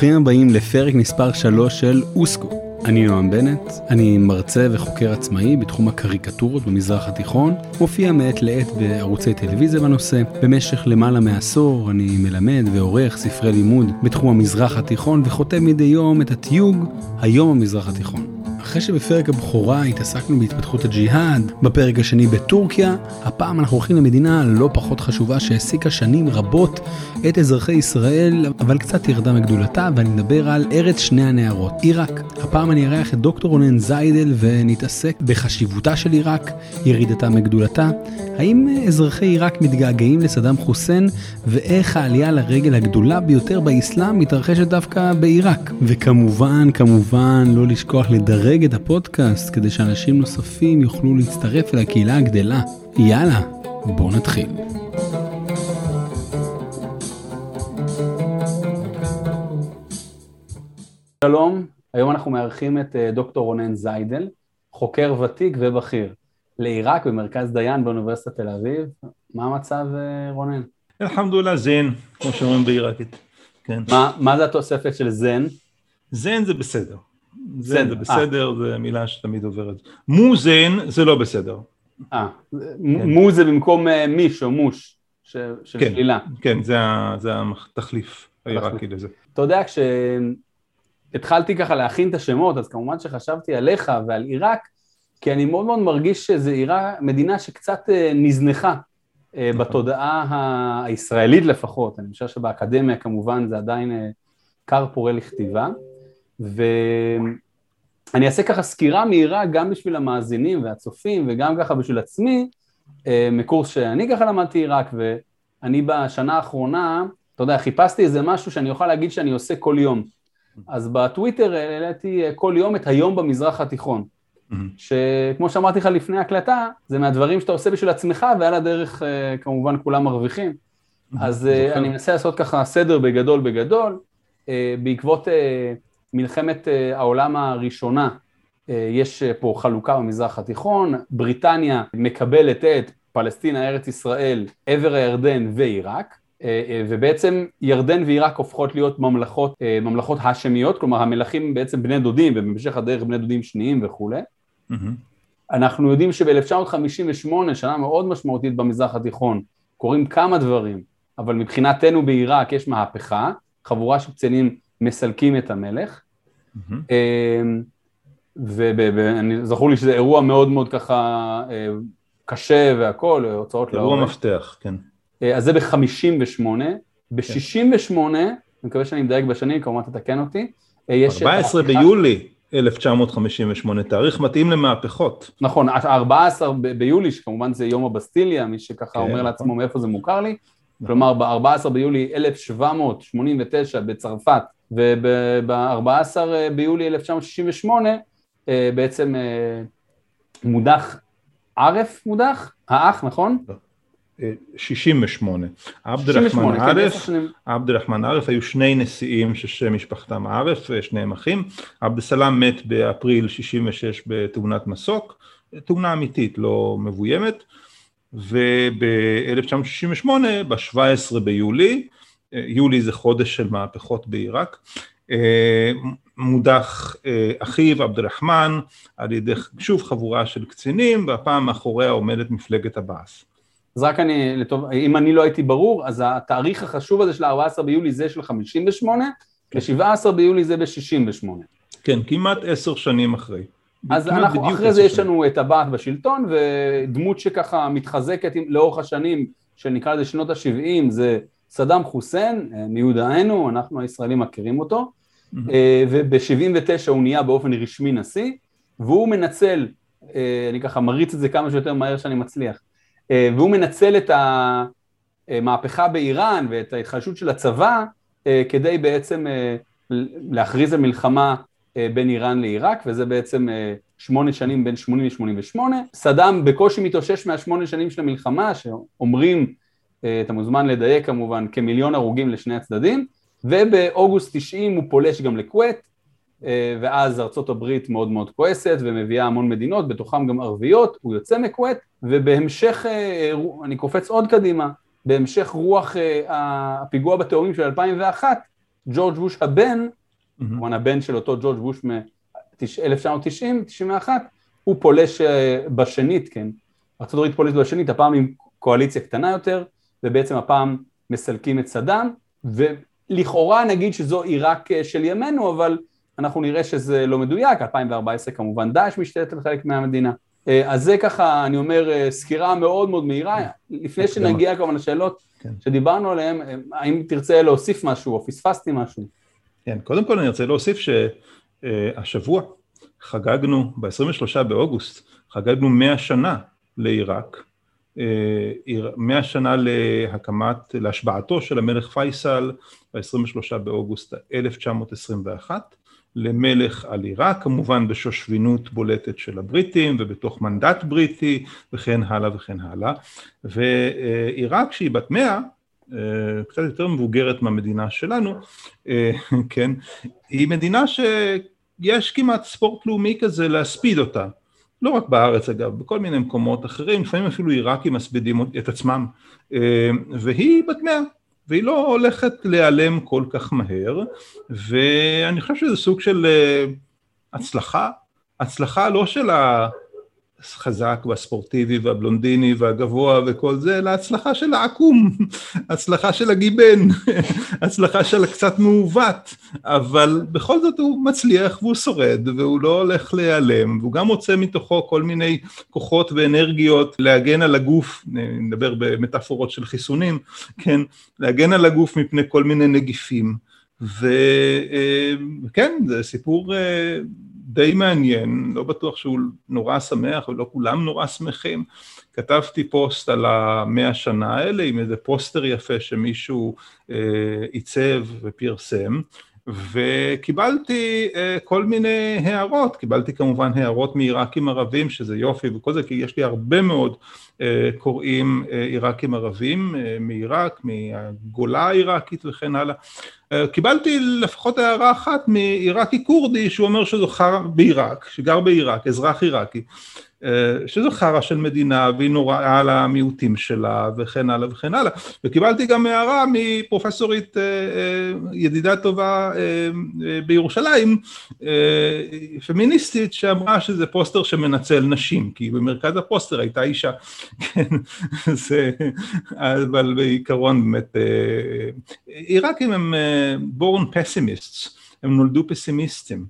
ברוכים הבאים לפרק מספר 3 של אוסקו. אני נועם בנט, אני מרצה וחוקר עצמאי בתחום הקריקטורות במזרח התיכון, מופיע מעת לעת בערוצי טלוויזיה בנושא. במשך למעלה מעשור אני מלמד ועורך ספרי לימוד בתחום המזרח התיכון וחותם מדי יום את התיוג היום המזרח התיכון. אחרי שבפרק הבכורה התעסקנו בהתפתחות הג'יהאד, בפרק השני בטורקיה, הפעם אנחנו הולכים למדינה לא פחות חשובה שהעסיקה שנים רבות את אזרחי ישראל, אבל קצת ירדה מגדולתה, ואני מדבר על ארץ שני הנערות, עיראק. הפעם אני אארח את דוקטור רונן זיידל ונתעסק בחשיבותה של עיראק, ירידתה מגדולתה, האם אזרחי עיראק מתגעגעים לסדאם חוסיין, ואיך העלייה לרגל הגדולה ביותר באסלאם מתרחשת דווקא בעיראק. וכמובן, כמובן, לא לשכוח לדרג את הפודקאסט כדי שאנשים נוספים יוכלו להצטרף אל הקהילה הגדלה. יאללה, בואו נתחיל. שלום, היום אנחנו מארחים את אה, דוקטור רונן זיידל, חוקר ותיק ובכיר. לעיראק במרכז דיין באוניברסיטת תל אביב. מה המצב, אה, רונן? אלחמדוללה זן, כמו שאומרים בעיראקית. כן. מה, מה זה התוספת של זן? זן זה בסדר. זן זה בסדר, זו מילה שתמיד עוברת. מו זן זה לא בסדר. אה, כן. מו זה במקום אה, מיש או מוש, של כן, שלילה. כן, זה, זה התחליף העיראקי לזה. אתה יודע, כשהתחלתי ככה להכין את השמות, אז כמובן שחשבתי עליך ועל עיראק, כי אני מאוד מאוד מרגיש שזו מדינה שקצת אה, נזנחה אה, נכון. בתודעה הישראלית לפחות, אני חושב שבאקדמיה כמובן זה עדיין אה, כר פורה לכתיבה, ואני אעשה ככה סקירה מהירה גם בשביל המאזינים והצופים וגם ככה בשביל עצמי, מקורס שאני ככה למדתי עיראק, ואני בשנה האחרונה, אתה יודע, חיפשתי איזה משהו שאני אוכל להגיד שאני עושה כל יום. אז בטוויטר העליתי כל יום את היום במזרח התיכון. שכמו שאמרתי לך לפני הקלטה, זה מהדברים שאתה עושה בשביל עצמך ועל הדרך אה, כמובן כולם מרוויחים. אז אה, אני מנסה לעשות ככה סדר בגדול בגדול, אה, בעקבות מלחמת העולם הראשונה, יש פה חלוקה במזרח התיכון, בריטניה מקבלת את פלסטינה, ארץ ישראל, עבר הירדן ועיראק, ובעצם ירדן ועיראק הופכות להיות ממלכות, ממלכות האשמיות, כלומר המלכים בעצם בני דודים ובמשך הדרך בני דודים שניים וכולי. אנחנו יודעים שב-1958, שנה מאוד משמעותית במזרח התיכון, קורים כמה דברים, אבל מבחינתנו בעיראק יש מהפכה, חבורה של קצינים מסלקים את המלך, אמ, וזכור לי שזה אירוע מאוד מאוד ככה אה, קשה והכול, הוצאות לאור. אירוע מפתח, כן. אה, אז זה ב-58, ב-68, אני מקווה שאני מדייק בשנים, כמובן תתקן אותי, אה, יש... 14 ביולי. 1958, תאריך מתאים למהפכות. נכון, 14 ביולי, שכמובן זה יום הבסטיליה, מי שככה כן, אומר נכון. לעצמו מאיפה זה מוכר לי, נכון. כלומר ב-14 ביולי 1789 בצרפת, וב-14 ביולי 1968 אה, בעצם אה, מודח, ערף מודח? האח, נכון? לא. 68. עבד אל-רחמן כן, ערף, עבד אל-רחמן ערף היו שני נשיאים ששם משפחתם ערף, שניהם אחים, עבד אל-סלאם מת באפריל 66 בתאונת מסוק, תאונה אמיתית לא מבוימת, וב-1968, ב-17 ביולי, יולי זה חודש של מהפכות בעיראק, מודח אחיו עבד אל-רחמן על ידי שוב חבורה של קצינים והפעם מאחוריה עומדת מפלגת הבאס. אז רק אני, לטוב, אם אני לא הייתי ברור, אז התאריך החשוב הזה של ה-14 ביולי זה של 58, ו-17 ביולי זה ב-68. כן, כמעט עשר שנים אחרי. אז אנחנו, אחרי זה יש לנו את הבת בשלטון, ודמות שככה מתחזקת לאורך השנים, שנקרא לזה שנות ה-70, זה סדאם חוסיין, מיודענו, אנחנו הישראלים מכירים אותו, אה, וב-79 הוא נהיה באופן רשמי נשיא, והוא מנצל, אה, אני ככה מריץ את זה כמה שיותר מהר שאני מצליח, אה, והוא מנצל את המהפכה באיראן ואת ההתחדשות של הצבא אה, כדי בעצם אה, להכריז על מלחמה בין איראן לעיראק, וזה בעצם שמונה שנים בין 80 ל-88. סדאם בקושי מתאושש מהשמונה שנים של המלחמה, שאומרים, אתה מוזמן לדייק כמובן, כמיליון הרוגים לשני הצדדים, ובאוגוסט 90 הוא פולש גם לכווית, ואז ארצות הברית מאוד מאוד כועסת ומביאה המון מדינות, בתוכם גם ערביות, הוא יוצא מכווית, ובהמשך, אה, אני קופץ עוד קדימה, בהמשך רוח אה, הפיגוע בתאומים של 2001, ג'ורג' בוש הבן, כמובן mm-hmm. הבן של אותו ג'ורג' בוש מ-1990, 91, הוא פולש אה, בשנית, כן, ארה"ב פולש בשנית, הפעם עם קואליציה קטנה יותר, ובעצם הפעם מסלקים את סדאם, ולכאורה נגיד שזו עיראק אה, של ימינו, אבל אנחנו נראה שזה לא מדויק, 2014 כמובן דאעש משתלט על חלק מהמדינה. אה, אז זה ככה, אני אומר, סקירה מאוד מאוד מהירה, לפני שנגיע כמובן לשאלות כן. שדיברנו עליהן, האם תרצה להוסיף משהו או פספסתי משהו? כן, קודם כל אני רוצה להוסיף שהשבוע חגגנו, ב-23 באוגוסט, חגגנו 100 שנה לעיראק, 100 אה, שנה להקמת, להשבעתו של המלך פייסל ב-23 באוגוסט 1921, למלך על עיראק, כמובן בשושבינות בולטת של הבריטים ובתוך מנדט בריטי וכן הלאה וכן הלאה, ועיראק שהיא בת 100 אה, קצת יותר מבוגרת מהמדינה שלנו, אה, כן, היא מדינה שיש כמעט ספורט לאומי כזה להספיד אותה, לא רק בארץ אגב, בכל מיני מקומות אחרים, לפעמים אפילו עיראקים מספידים את עצמם, אה, והיא בת מאה, והיא לא הולכת להיעלם כל כך מהר, ואני חושב שזה סוג של הצלחה, הצלחה לא של ה... החזק והספורטיבי והבלונדיני והגבוה וכל זה, אלא הצלחה של העקום, הצלחה של הגיבן, הצלחה של הקצת מעוות, אבל בכל זאת הוא מצליח והוא שורד והוא לא הולך להיעלם, והוא גם מוצא מתוכו כל מיני כוחות ואנרגיות להגן על הגוף, נדבר במטאפורות של חיסונים, כן, להגן על הגוף מפני כל מיני נגיפים. וכן, אה, זה סיפור אה, די מעניין, לא בטוח שהוא נורא שמח ולא כולם נורא שמחים. כתבתי פוסט על המאה שנה האלה עם איזה פוסטר יפה שמישהו אה, עיצב ופרסם, וקיבלתי אה, כל מיני הערות, קיבלתי כמובן הערות מעיראקים ערבים שזה יופי וכל זה, כי יש לי הרבה מאוד אה, קוראים אה, עיראקים ערבים אה, מעיראק, מהגולה העיראקית וכן הלאה. אה, קיבלתי לפחות הערה אחת מעיראקי כורדי שהוא אומר שזו חרא בעיראק, שגר בעיראק, אזרח עיראקי, אה, שזו חרא של מדינה והיא נוראה למיעוטים שלה וכן הלאה וכן הלאה. וקיבלתי גם הערה מפרופסורית אה, ידידה טובה בירושלים פמיניסטית שאמרה שזה פוסטר שמנצל נשים כי במרכז הפוסטר הייתה אישה. כן זה אבל בעיקרון באמת עיראקים הם born pessimists, הם נולדו פסימיסטים,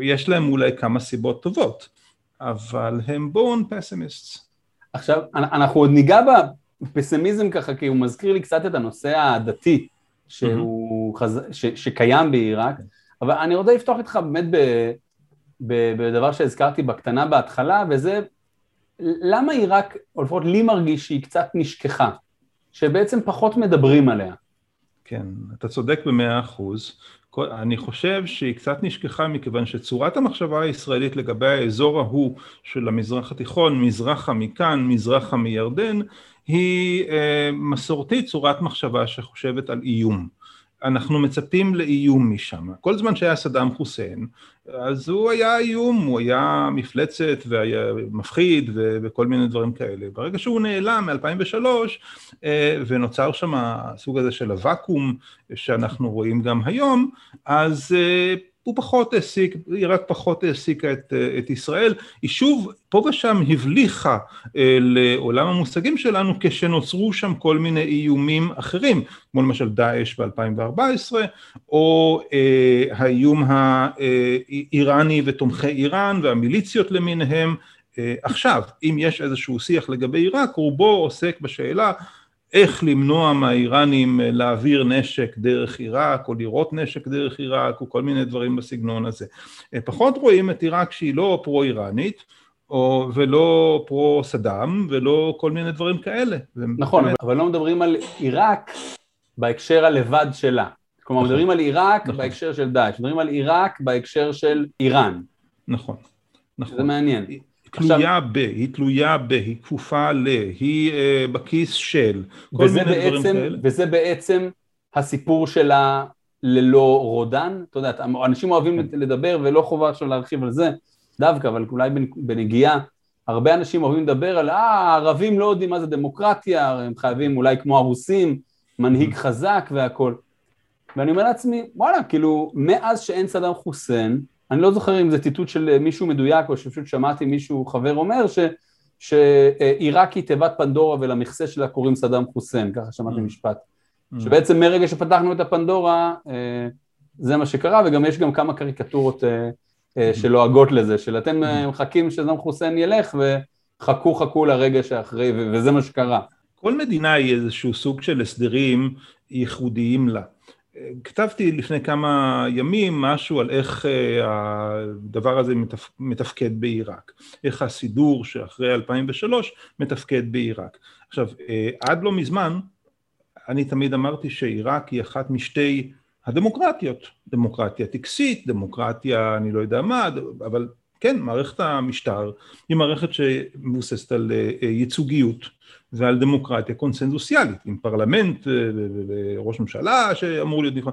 יש להם אולי כמה סיבות טובות, אבל הם born pessimists. עכשיו, אנחנו עוד ניגע בפסימיזם ככה, כי הוא מזכיר לי קצת את הנושא הדתי שהוא mm-hmm. חז... ש... שקיים בעיראק, אבל אני רוצה לפתוח איתך באמת ב... ב... בדבר שהזכרתי בקטנה בהתחלה, וזה למה עיראק, או לפחות לי מרגיש שהיא קצת נשכחה, שבעצם פחות מדברים עליה. כן, אתה צודק במאה אחוז. אני חושב שהיא קצת נשכחה מכיוון שצורת המחשבה הישראלית לגבי האזור ההוא של המזרח התיכון, מזרחה מכאן, מזרחה מירדן, היא אה, מסורתית צורת מחשבה שחושבת על איום. אנחנו מצפים לאיום משם. כל זמן שהיה סדאם חוסיין, אז הוא היה איום, הוא היה מפלצת והיה מפחיד וכל מיני דברים כאלה. ברגע שהוא נעלם מ-2003 אה, ונוצר שם הסוג הזה של הוואקום שאנחנו רואים גם היום, אז אה, הוא פחות העסיק, היא רק פחות העסיקה את, את ישראל, היא שוב פה ושם הבליחה אה, לעולם המושגים שלנו כשנוצרו שם כל מיני איומים אחרים, כמו למשל דאעש ב-2014, או אה, האיום האיראני ותומכי איראן והמיליציות למיניהם, אה, עכשיו, אם יש איזשהו שיח לגבי עיראק, רובו עוסק בשאלה איך למנוע מהאיראנים אה, להעביר נשק דרך עיראק או לירות נשק דרך עיראק או כל מיני דברים בסגנון הזה. אה, פחות רואים את עיראק שהיא לא פרו-איראנית או, ולא פרו-סדאם ולא כל מיני דברים כאלה. נכון, באמת... אבל לא מדברים על עיראק בהקשר הלבד שלה. כלומר, נכון, מדברים על עיראק נכון. בהקשר של דאעש, מדברים על עיראק בהקשר של איראן. נכון, נכון. זה מעניין. תלויה ב, היא תלויה ב, היא כפופה ל, היא אה, בכיס של, כל מיני בעצם, דברים כאלה. וזה בעצם הסיפור שלה ללא רודן, אתה יודע, אנשים אוהבים כן. לדבר ולא חובה עכשיו להרחיב על זה דווקא, אבל אולי בנגיעה, הרבה אנשים אוהבים לדבר על, אה, הערבים לא יודעים מה זה דמוקרטיה, הם חייבים אולי כמו הרוסים, מנהיג mm-hmm. חזק והכל. ואני אומר לעצמי, וואלה, כאילו, מאז שאין סדאם חוסיין, אני לא זוכר אם זה ציטוט של מישהו מדויק או שפשוט שמעתי מישהו חבר אומר ש, שעיראק היא תיבת פנדורה ולמכסה שלה קוראים סדאם חוסיין, ככה שמעתי mm. משפט. Mm. שבעצם מרגע שפתחנו את הפנדורה אה, זה מה שקרה וגם יש גם כמה קריקטורות אה, אה, mm. שלועגות לזה, של אתם מחכים שסדאם חוסיין ילך וחכו חכו לרגע שאחרי וזה מה שקרה. כל מדינה היא איזשהו סוג של הסדרים ייחודיים לה. כתבתי לפני כמה ימים משהו על איך הדבר הזה מתפקד בעיראק, איך הסידור שאחרי 2003 מתפקד בעיראק. עכשיו, עד לא מזמן אני תמיד אמרתי שעיראק היא אחת משתי הדמוקרטיות, דמוקרטיה טקסית, דמוקרטיה אני לא יודע מה, אבל כן, מערכת המשטר היא מערכת שמבוססת על אה, ייצוגיות ועל דמוקרטיה קונסנזוסיאלית, עם פרלמנט אה, וראש ממשלה שאמור להיות נבחר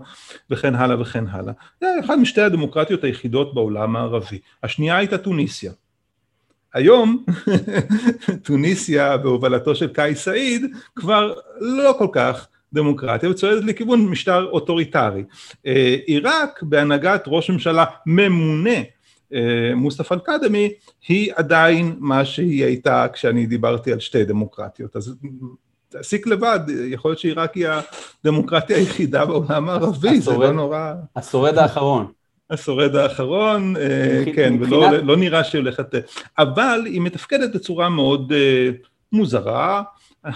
וכן הלאה וכן הלאה. זה אחת משתי הדמוקרטיות היחידות בעולם הערבי. השנייה הייתה טוניסיה. היום טוניסיה בהובלתו של קאי סעיד כבר לא כל כך דמוקרטיה וצועדת לכיוון משטר אוטוריטרי. אה, עיראק בהנהגת ראש ממשלה ממונה אה, מוסטפא אל-כאט'מי היא עדיין מה שהיא הייתה כשאני דיברתי על שתי דמוקרטיות. אז תסיק לבד, יכול להיות שעיראק היא הדמוקרטיה היחידה בעולם הערבי, זה לא נורא... השורד האחרון. השורד האחרון, אה, כן, ולא לא נראה שהיא הולכת... אבל היא מתפקדת בצורה מאוד מוזרה,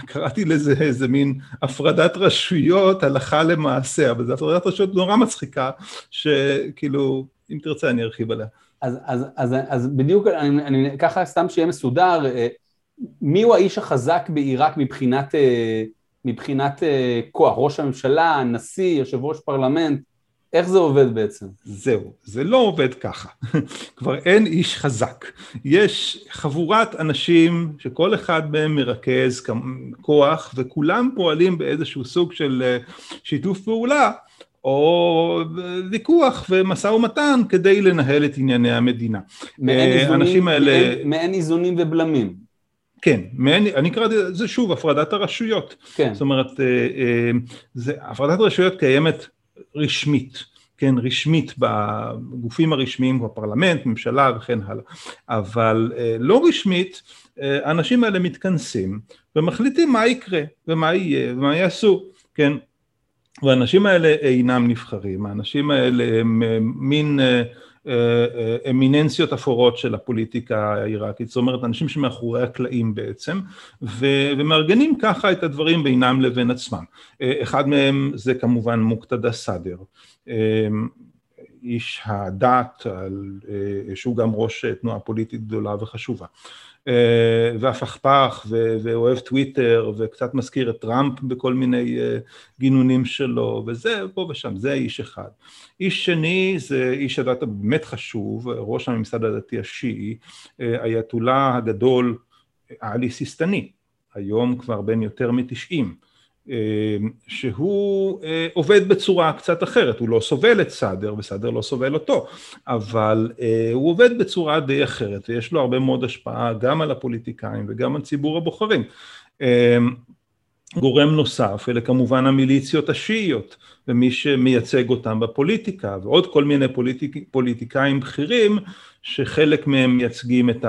קראתי לזה איזה מין הפרדת רשויות הלכה למעשה, אבל זו הפרדת רשויות נורא מצחיקה, שכאילו, אם תרצה אני ארחיב עליה. אז, אז, אז, אז בדיוק, אני, אני, ככה סתם שיהיה מסודר, אה, מי הוא האיש החזק בעיראק מבחינת, אה, מבחינת אה, כוח? ראש הממשלה, הנשיא, יושב ראש פרלמנט? איך זה עובד בעצם? זהו, זה לא עובד ככה. כבר אין איש חזק. יש חבורת אנשים שכל אחד מהם מרכז כוח וכולם פועלים באיזשהו סוג של שיתוף פעולה או ויכוח ומשא ומתן כדי לנהל את ענייני המדינה. מעין אה, איזונים, האלה... מעין, איזונים ובלמים. כן, מעין, אני אקרא לזה שוב הפרדת הרשויות. כן. זאת אומרת, אה, זה, הפרדת הרשויות קיימת רשמית, כן, רשמית בגופים הרשמיים, בפרלמנט, ממשלה וכן הלאה, אבל אה, לא רשמית, אה, האנשים האלה מתכנסים ומחליטים מה יקרה ומה יהיה ומה יעשו, כן, והאנשים האלה אינם נבחרים, האנשים האלה הם אה, מין אמיננציות אפורות של הפוליטיקה העיראקית, זאת אומרת אנשים שמאחורי הקלעים בעצם, ומארגנים ככה את הדברים בינם לבין עצמם. אחד מהם זה כמובן מוקתדה סאדר, איש הדת, שהוא גם ראש תנועה פוליטית גדולה וחשובה. אה, והפכפך ואוהב טוויטר וקצת מזכיר את טראמפ בכל מיני אה, גינונים שלו וזה פה ושם, זה איש אחד. איש שני זה איש הדת הבאמת חשוב, ראש הממסד הדתי השיעי, אה, אייתולה הגדול עלי סיסטני, היום כבר בן יותר מתשעים. אמ, שהוא אה, עובד בצורה קצת אחרת, הוא לא סובל את סאדר וסאדר לא סובל אותו, אבל אה, הוא עובד בצורה די אחרת ויש לו הרבה מאוד השפעה גם על הפוליטיקאים וגם על ציבור הבוחרים. אמ, גורם נוסף אלה כמובן המיליציות השיעיות ומי שמייצג אותם בפוליטיקה ועוד כל מיני פוליטיק, פוליטיקאים בכירים שחלק מהם מייצגים את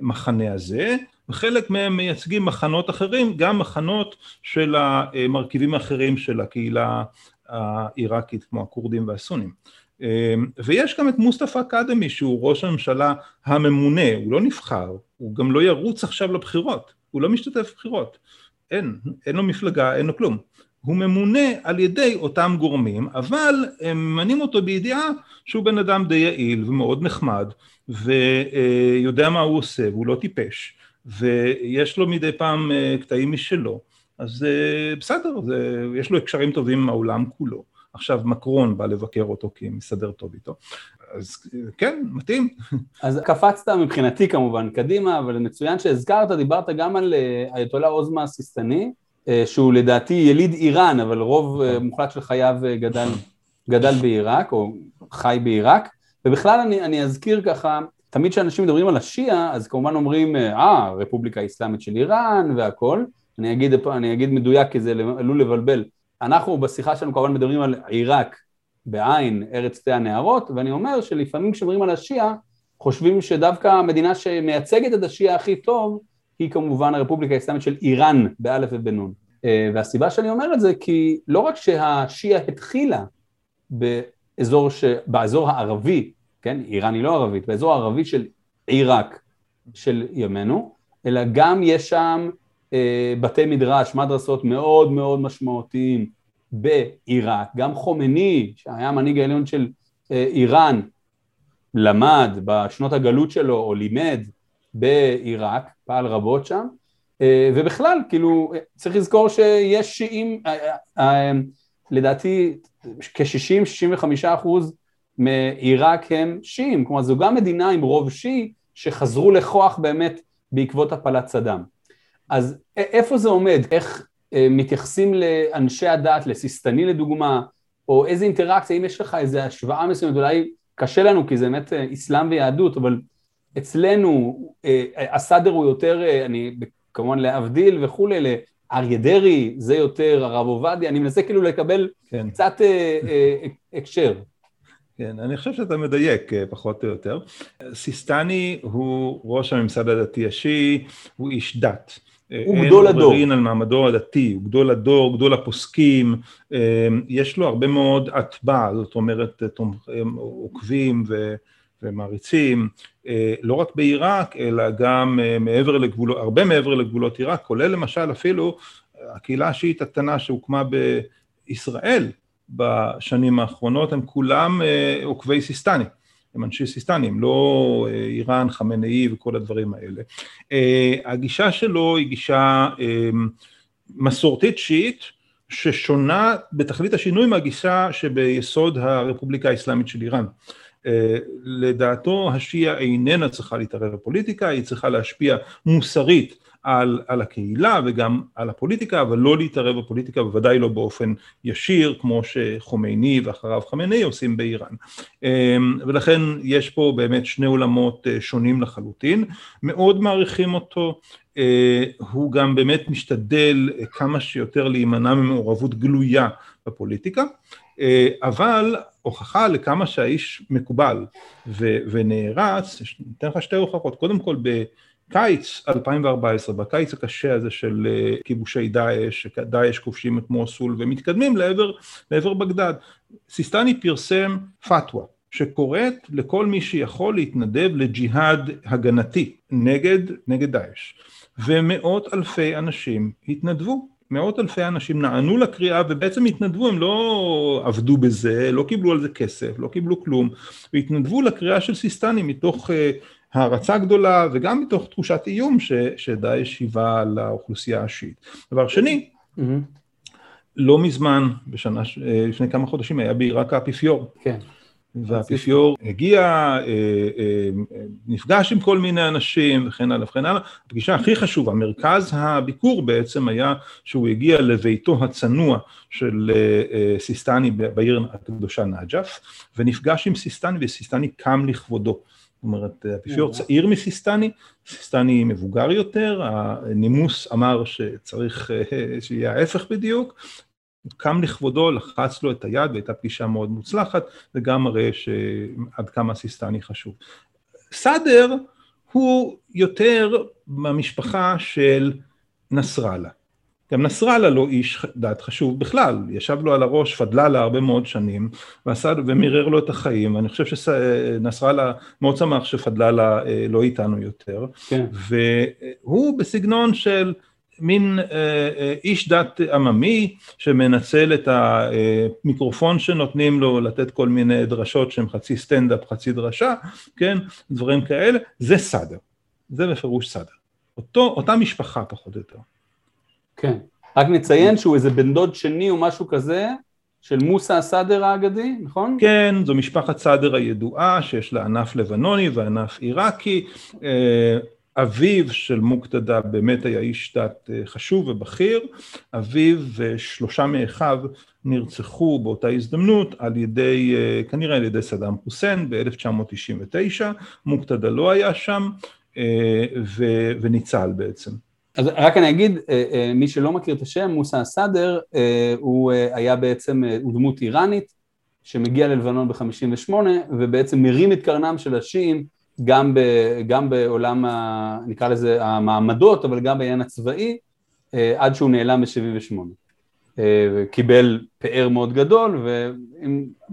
המחנה הזה וחלק מהם מייצגים מחנות אחרים, גם מחנות של המרכיבים האחרים של הקהילה העיראקית כמו הכורדים והסונים. ויש גם את מוסטפא קאדמי שהוא ראש הממשלה הממונה, הוא לא נבחר, הוא גם לא ירוץ עכשיו לבחירות, הוא לא משתתף בבחירות, אין, אין לו מפלגה, אין לו כלום. הוא ממונה על ידי אותם גורמים, אבל הם ממנים אותו בידיעה שהוא בן אדם די יעיל ומאוד נחמד ויודע מה הוא עושה והוא לא טיפש ויש לו מדי פעם אה, קטעים משלו, אז אה, בסדר, זה, יש לו הקשרים טובים עם העולם כולו. עכשיו מקרון בא לבקר אותו כי מסתדר טוב איתו. אז כן, מתאים. אז קפצת מבחינתי כמובן קדימה, אבל מצוין שהזכרת, דיברת גם על אה, אייתולה עוזמה הסיסטני, שהוא לדעתי יליד איראן, אבל רוב נכון. מוחלט של חייו גדל, גדל בעיראק, או חי בעיראק, ובכלל אני, אני אזכיר ככה, תמיד כשאנשים מדברים על השיעה, אז כמובן אומרים, אה, הרפובליקה האסלאמית של איראן והכל, אני אגיד, אני אגיד מדויק כי זה עלול לבלבל, אנחנו בשיחה שלנו כמובן מדברים על עיראק בעין, ארץ שתי הנערות, ואני אומר שלפעמים כשמדברים על השיעה, חושבים שדווקא המדינה שמייצגת את השיעה הכי טוב, היא כמובן הרפובליקה האסלאמית של איראן, באלף ובנון. אה, והסיבה שאני אומר את זה, כי לא רק שהשיעה התחילה באזור, ש... באזור הערבי, כן, איראן היא לא ערבית, באזור הערבי של עיראק של ימינו, אלא גם יש שם אה, בתי מדרש, מדרסות מאוד מאוד משמעותיים בעיראק, גם חומני, שהיה המנהיג העליון של אה, איראן, למד בשנות הגלות שלו או לימד בעיראק, פעל רבות שם, אה, ובכלל, כאילו, צריך לזכור שיש שיעים, אה, אה, לדעתי כ-60-65 אחוז מעיראק הם שיעים, כלומר זו גם מדינה עם רוב שיעי שחזרו לכוח באמת בעקבות הפלת סדאם. אז איפה זה עומד? איך מתייחסים לאנשי הדת, לסיסטני לדוגמה, או איזה אינטראקציה, אם יש לך איזו השוואה מסוימת, אולי קשה לנו כי זה באמת אסלאם ויהדות, אבל אצלנו הסדר הוא יותר, אני כמובן להבדיל וכולי, לאריה דרעי, זה יותר הרב עובדיה, אני מנסה כאילו לקבל כן. קצת אה, אה, הקשר. כן, אני חושב שאתה מדייק אה, פחות או יותר. סיסטני הוא ראש הממסד הדתי השיעי, הוא איש דת. הוא גדול הדור. אין עוררין על מעמדו הדתי, הוא גדול הדור, גדול הפוסקים, יש לו הרבה מאוד אטבע, זאת אומרת, עוקבים ו... ומעריצים, אה, לא רק בעיראק, אלא גם אה, מעבר לגבולות, הרבה מעבר לגבולות עיראק, כולל למשל אפילו הקהילה השיעית הקטנה שהוקמה בישראל בשנים האחרונות, הם כולם אה, עוקבי סיסטני, הם אנשי סיסטני, הם לא איראן, חמינאי וכל הדברים האלה. הגישה שלו היא גישה מסורתית שיעית, ששונה בתכלית השינוי מהגישה שביסוד הרפובליקה האסלאמית של איראן. אה, לדעתו השיעה איננה צריכה להתערב בפוליטיקה, היא צריכה להשפיע מוסרית על, על הקהילה וגם על הפוליטיקה, אבל לא להתערב בפוליטיקה, בוודאי לא באופן ישיר, כמו שחומייני ואחריו חמייני עושים באיראן. אה, ולכן יש פה באמת שני עולמות אה, שונים לחלוטין, מאוד מעריכים אותו, הוא גם באמת משתדל כמה שיותר להימנע ממעורבות גלויה בפוליטיקה, אבל הוכחה לכמה שהאיש מקובל ונערץ, אתן לך שתי הוכחות, קודם כל בקיץ 2014, בקיץ הקשה הזה של אה, כיבושי דאעש, דאעש כובשים את מוסול ומתקדמים לעבר, לעבר בגדד, סיסטני פרסם פתווה שקוראת לכל מי שיכול להתנדב לג'יהאד הגנתי נגד, נגד דאעש. ומאות אלפי אנשים התנדבו. מאות אלפי אנשים נענו לקריאה ובעצם התנדבו, הם לא עבדו בזה, לא קיבלו על זה כסף, לא קיבלו כלום, והתנדבו לקריאה של סיסטני מתוך אה, הערצה גדולה וגם מתוך תחושת איום שדאעש היווה לאוכלוסייה השיעית. דבר שני, mm-hmm. לא מזמן, בשנה, אה, לפני כמה חודשים היה בעיראק האפיפיור. כן. והאפיפיור הגיע, אה, אה, נפגש עם כל מיני אנשים וכן הלאה וכן הלאה. הפגישה הכי חשובה, מרכז הביקור בעצם היה שהוא הגיע לביתו הצנוע של סיסטני בעיר הקדושה נג'ף, ונפגש עם סיסטני וסיסטני קם לכבודו. זאת אומרת, האפיפיור צעיר מסיסטני, סיסטני מבוגר יותר, הנימוס אמר שצריך שיהיה ההפך בדיוק, קם לכבודו, לחץ לו את היד והייתה פגישה מאוד מוצלחת, זה גם מראה שעד כמה סיסטני חשוב. סאדר הוא יותר במשפחה של נסראללה. גם נסראללה לא איש דת חשוב בכלל, ישב לו על הראש פדללה הרבה מאוד שנים ועשה, ומירר לו את החיים, ואני חושב שנסראללה מאוד שמח שפדללה אה, לא איתנו יותר, כן. והוא בסגנון של מין אה, אה, איש דת עממי שמנצל את המיקרופון שנותנים לו לתת כל מיני דרשות שהן חצי סטנדאפ חצי דרשה, כן, דברים כאלה, זה סאדר, זה בפירוש סאדר, אותו, אותה משפחה פחות או יותר. כן, רק נציין שהוא איזה בן דוד שני או משהו כזה של מוסא הסאדר האגדי, נכון? כן, זו משפחת סאדר הידועה שיש לה ענף לבנוני וענף עיראקי. אה, אביו של מוקתדה באמת היה איש דת אה, חשוב ובכיר, אביו ושלושה מאחיו נרצחו באותה הזדמנות על ידי, אה, כנראה על ידי סדאם חוסיין ב-1999, מוקתדה לא היה שם ו- וניצל בעצם. אז רק אני אגיד, מי שלא מכיר את השם, מוסא אסאדר, הוא היה בעצם, הוא דמות איראנית, שמגיע ללבנון ב-58 ובעצם מרים את קרנם של השיעים גם, גם בעולם, ה, נקרא לזה המעמדות, אבל גם בעניין הצבאי, אה, עד שהוא נעלם ב-78. אה, קיבל פאר מאוד גדול,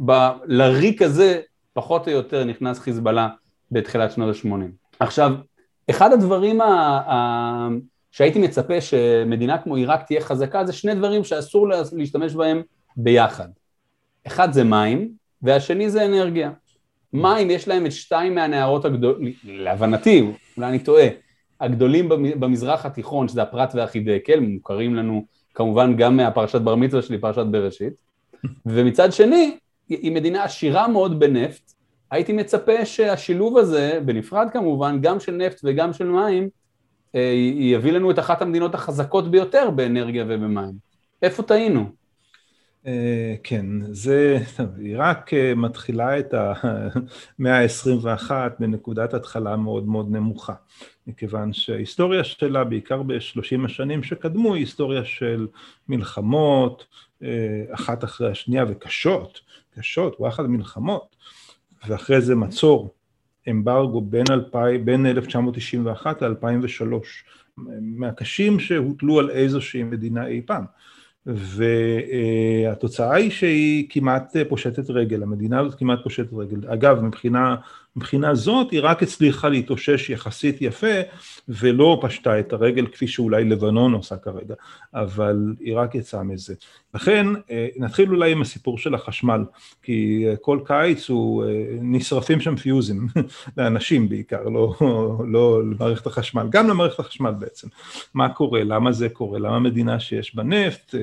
ולריק הזה פחות או יותר נכנס חיזבאללה בתחילת שנות ה-80. עכשיו, אחד הדברים ה- ה- שהייתי מצפה שמדינה כמו עיראק תהיה חזקה, זה שני דברים שאסור להשתמש בהם ביחד. אחד זה מים, והשני זה אנרגיה. מים יש להם את שתיים מהנערות הגדולות, להבנתי, אולי אני טועה, הגדולים במזרח התיכון, שזה הפרת והחידקל, מוכרים לנו כמובן גם מהפרשת בר מצווה שלי, פרשת בראשית, ומצד שני, היא מדינה עשירה מאוד בנפט, הייתי מצפה שהשילוב הזה, בנפרד כמובן, גם של נפט וגם של מים, יביא לנו את אחת המדינות החזקות ביותר באנרגיה ובמים. איפה טעינו? אה, כן, זה, עיראק אה, מתחילה את המאה ה-21 בנקודת התחלה מאוד מאוד נמוכה, מכיוון שההיסטוריה שלה, בעיקר בשלושים השנים שקדמו, היא היסטוריה של מלחמות, אה, אחת אחרי השנייה, וקשות, קשות, וואחד מלחמות, ואחרי זה מצור, אמברגו בין, 2000, בין 1991 ל-2003, מהקשים שהוטלו על איזושהי מדינה אי פעם. והתוצאה היא שהיא כמעט פושטת רגל, המדינה הזאת כמעט פושטת רגל. אגב, מבחינה מבחינה זאת היא רק הצליחה להתאושש יחסית יפה ולא פשטה את הרגל כפי שאולי לבנון עושה כרגע, אבל היא רק יצאה מזה. לכן אה, נתחיל אולי עם הסיפור של החשמל, כי אה, כל קיץ הוא, אה, נשרפים שם פיוזים, לאנשים בעיקר, לא, לא למערכת החשמל, גם למערכת החשמל בעצם. מה קורה, למה זה קורה, למה מדינה שיש בה נפט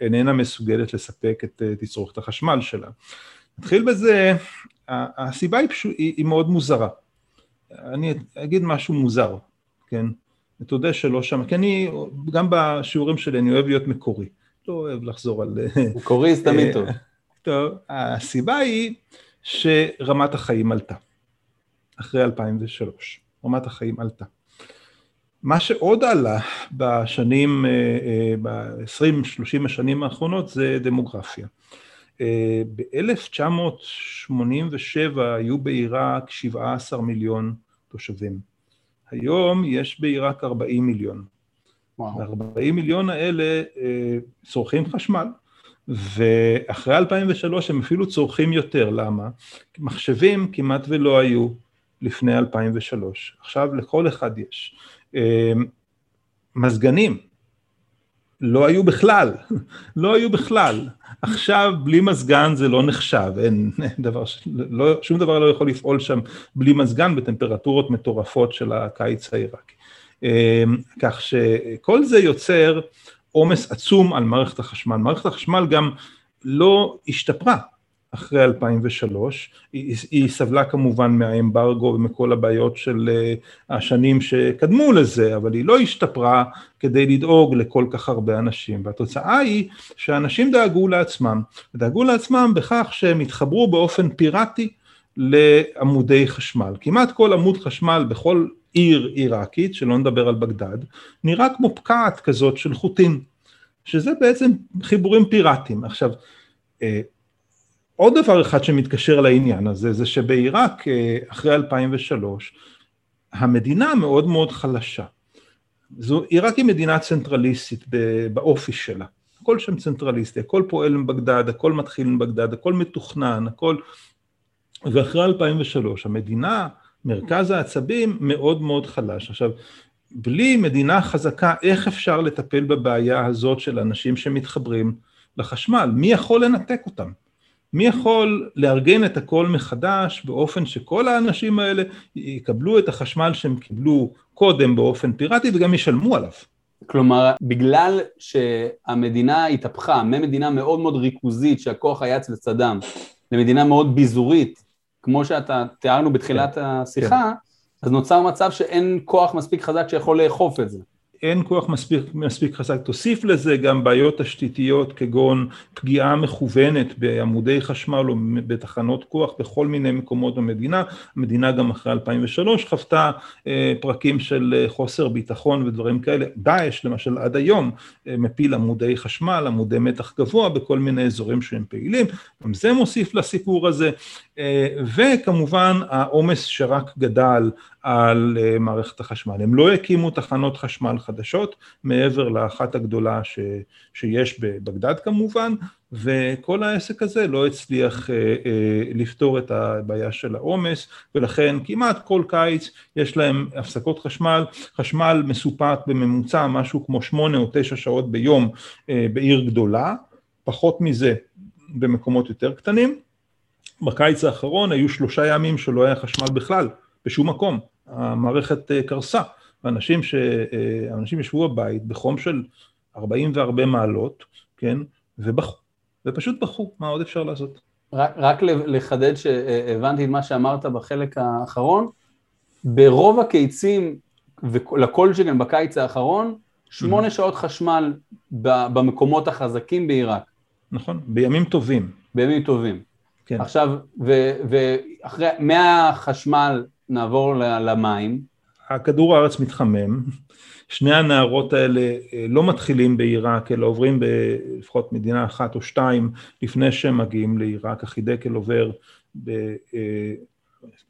ואיננה מסוגלת לספק את תצרוכת החשמל שלה. נתחיל בזה, הסיבה היא, פשוט, היא, היא מאוד מוזרה. אני אגיד משהו מוזר, כן? ותודה שלא שם, כי אני, גם בשיעורים שלי אני אוהב להיות מקורי, לא אוהב לחזור על... מקורי זה תמיד טוב. טוב, הסיבה היא שרמת החיים עלתה, אחרי 2003, רמת החיים עלתה. מה שעוד עלה בשנים, אה, אה, ב-20-30 השנים האחרונות זה דמוגרפיה. ב-1987 היו בעיראק 17 מיליון תושבים. היום יש בעיראק 40 מיליון. ה-40 מיליון האלה אה, צורכים חשמל, ואחרי 2003 הם אפילו צורכים יותר. למה? מחשבים כמעט ולא היו לפני 2003. עכשיו לכל אחד יש. אה, מזגנים, לא היו בכלל, לא היו בכלל. עכשיו בלי מזגן זה לא נחשב, אין דבר, לא, שום דבר לא יכול לפעול שם בלי מזגן בטמפרטורות מטורפות של הקיץ העיראקי. אמ, כך שכל זה יוצר עומס עצום על מערכת החשמל. מערכת החשמל גם לא השתפרה אחרי 2003, היא, היא סבלה כמובן מהאמברגו ומכל הבעיות של uh, השנים שקדמו לזה, אבל היא לא השתפרה כדי לדאוג לכל כך הרבה אנשים, והתוצאה היא שאנשים דאגו לעצמם, דאגו לעצמם בכך שהם התחברו באופן פיראטי לעמודי חשמל. כמעט כל עמוד חשמל בכל עיר עיראקית, שלא נדבר על בגדד, נראה כמו פקעת כזאת של חוטים, שזה בעצם חיבורים פיראטיים. עכשיו, אה, עוד דבר אחד שמתקשר לעניין הזה, זה שבעיראק אה, אחרי 2003, המדינה מאוד מאוד חלשה. זו, עיראק היא מדינה צנטרליסטית באופי שלה. הכל שם צנטרליסטי, הכל פועל מבגדד, הכל מתחיל מבגדד, הכל מתוכנן, הכל... ואחרי 2003, המדינה, מרכז העצבים מאוד מאוד חלש. עכשיו, בלי מדינה חזקה, איך אפשר לטפל בבעיה הזאת של אנשים שמתחברים לחשמל? מי יכול לנתק אותם? מי יכול לארגן את הכל מחדש באופן שכל האנשים האלה יקבלו את החשמל שהם קיבלו קודם באופן פיראטי וגם ישלמו עליו. כלומר, בגלל שהמדינה התהפכה ממדינה מאוד מאוד ריכוזית שהכוח היה אצל סדאם למדינה מאוד ביזורית, כמו שאתה תיארנו בתחילת כן, השיחה, כן. אז נוצר מצב שאין כוח מספיק חזק שיכול לאכוף את זה. אין כוח מספיק, מספיק חזק, תוסיף לזה גם בעיות תשתיתיות כגון פגיעה מכוונת בעמודי חשמל או בתחנות כוח בכל מיני מקומות במדינה, המדינה גם אחרי 2003 חוותה אה, פרקים של אה, חוסר ביטחון ודברים כאלה, דאעש למשל עד היום אה, מפיל עמודי חשמל, עמודי מתח גבוה בכל מיני אזורים שהם פעילים, גם זה מוסיף לסיפור הזה, וכמובן העומס שרק גדל על uh, מערכת החשמל. הם לא הקימו תחנות חשמל חדשות מעבר לאחת הגדולה ש, שיש בבגדד כמובן, וכל העסק הזה לא הצליח uh, uh, לפתור את הבעיה של העומס, ולכן כמעט כל קיץ יש להם הפסקות חשמל, חשמל מסופק בממוצע משהו כמו שמונה או תשע שעות ביום uh, בעיר גדולה, פחות מזה במקומות יותר קטנים. בקיץ האחרון היו שלושה ימים שלא היה חשמל בכלל. בשום מקום, המערכת אה, קרסה, ואנשים ש... אה, אנשים ישבו בבית בחום של 40 והרבה מעלות, כן, ובכו, ופשוט בכו, מה עוד אפשר לעשות? רק, רק לחדד שהבנתי את מה שאמרת בחלק האחרון, ברוב הקיצים ולכל שכן בקיץ האחרון, שמונה mm-hmm. שעות חשמל במקומות החזקים בעיראק. נכון, בימים טובים. בימים טובים. כן. עכשיו, ואחרי, מהחשמל נעבור למים. הכדור הארץ מתחמם, שני הנערות האלה אה, לא מתחילים בעיראק, אלא עוברים בלפחות מדינה אחת או שתיים לפני שהם מגיעים לעיראק, החידקל עובר, ב, אה,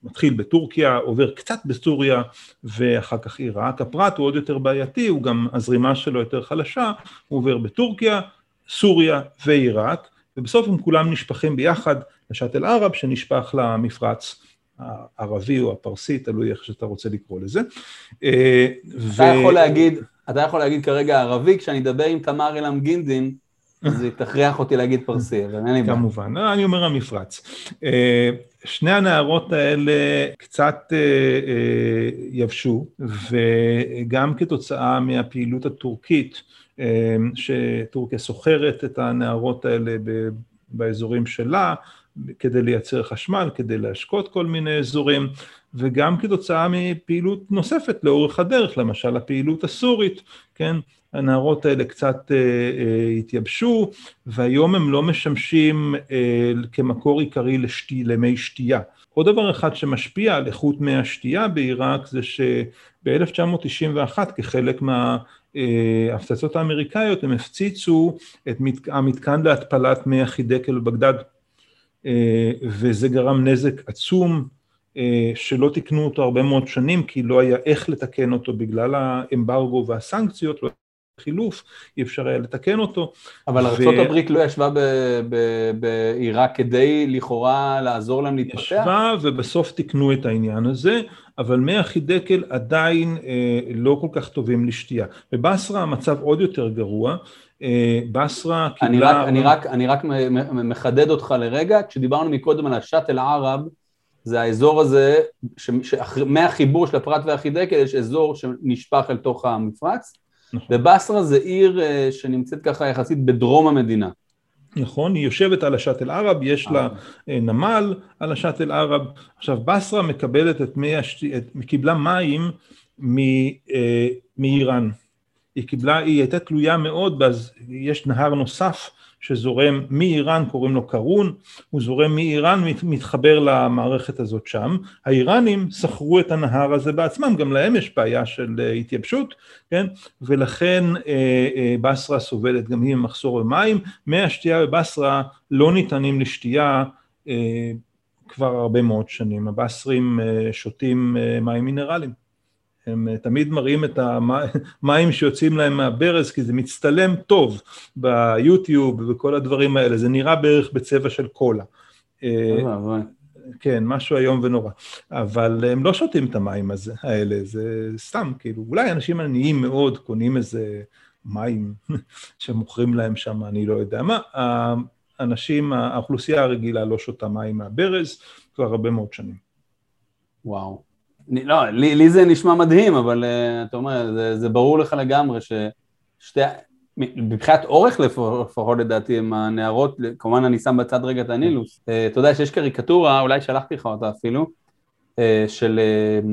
מתחיל בטורקיה, עובר קצת בסוריה ואחר כך עיראק. הפרט הוא עוד יותר בעייתי, הוא גם, הזרימה שלו יותר חלשה, הוא עובר בטורקיה, סוריה ועיראק, ובסוף הם כולם נשפכים ביחד לשאטל ערב שנשפך למפרץ הערבי או הפרסי, תלוי איך שאתה רוצה לקרוא לזה. אה, אתה ו... יכול להגיד, אתה יכול להגיד כרגע ערבי, כשאני אדבר עם תמר אלעם גינדין, אז היא תכריח אותי להגיד פרסי, אבל אין לי בעיה. כמובן, אה, אני אומר המפרץ. אה, שני הנערות האלה קצת יבשו, וגם כתוצאה מהפעילות הטורקית, שטורקיה סוחרת את הנערות האלה באזורים שלה, כדי לייצר חשמל, כדי להשקות כל מיני אזורים, וגם כתוצאה מפעילות נוספת לאורך הדרך, למשל הפעילות הסורית, כן? הנערות האלה קצת אה, אה, התייבשו, והיום הם לא משמשים אה, כמקור עיקרי לשתי, למי שתייה. עוד דבר אחד שמשפיע על איכות מי השתייה בעיראק זה שב-1991 כחלק מההפצצות האמריקאיות הם הפציצו את המתקן להתפלת מי החידקל בבגדד. אה, וזה גרם נזק עצום אה, שלא תיקנו אותו הרבה מאוד שנים כי לא היה איך לתקן אותו בגלל האמברגו והסנקציות, לא חילוף, אי אפשר היה לתקן אותו. אבל ו... ארה"ב לא ישבה בעיראק כדי לכאורה לעזור להם להתפתח? ישבה ובסוף תיקנו את העניין הזה, אבל מי החידקל עדיין אה, לא כל כך טובים לשתייה. בבסרה המצב עוד יותר גרוע, בסרה קיבלה... אני רק, אני רק מחדד אותך לרגע, כשדיברנו מקודם על השאטל ערב, זה האזור הזה, מהחיבור של הפרת והחידקל יש אזור שנשפך אל תוך המפרץ, נכון. ובסרה זה עיר אה, שנמצאת ככה יחסית בדרום המדינה. נכון, היא יושבת על השאטל ערב, יש לה אה. נמל על השאטל ערב. עכשיו, בסרה מקבלת את מי השתי... קיבלה מים מאיראן. היא קיבלה, היא הייתה תלויה מאוד, אז יש נהר נוסף שזורם מאיראן, קוראים לו קרון, הוא זורם מאיראן, מתחבר למערכת הזאת שם. האיראנים שכרו את הנהר הזה בעצמם, גם להם יש בעיה של אה, התייבשות, כן? ולכן אה, אה, בסרה סובלת גם היא ממחסור במים. מי השתייה בבסרה לא ניתנים לשתייה כבר הרבה מאוד שנים. הבסרים שותים מים מינרליים. הם אה, תמיד מראים את המים שיוצאים להם מהברז כי זה מצטלם טוב ביוטיוב ובכל הדברים האלה, זה נראה בערך בצבע של קולה. אה, כן, משהו איום ונורא. אבל הם לא שותים את המים הזה, האלה, זה סתם, כאילו, אולי אנשים עניים מאוד קונים איזה מים שמוכרים להם שם, אני לא יודע מה. האנשים, האוכלוסייה הרגילה לא שותה מים מהברז כבר הרבה מאוד שנים. וואו. לא, לי, לי זה נשמע מדהים, אבל uh, אתה אומר, זה, זה ברור לך לגמרי ששתי, מבחינת אורך לפחות לדעתי, הם הנערות, כמובן אני שם בצד רגע את הנילוס, uh, אתה יודע שיש קריקטורה, אולי שלחתי לך אותה אפילו, uh, של uh,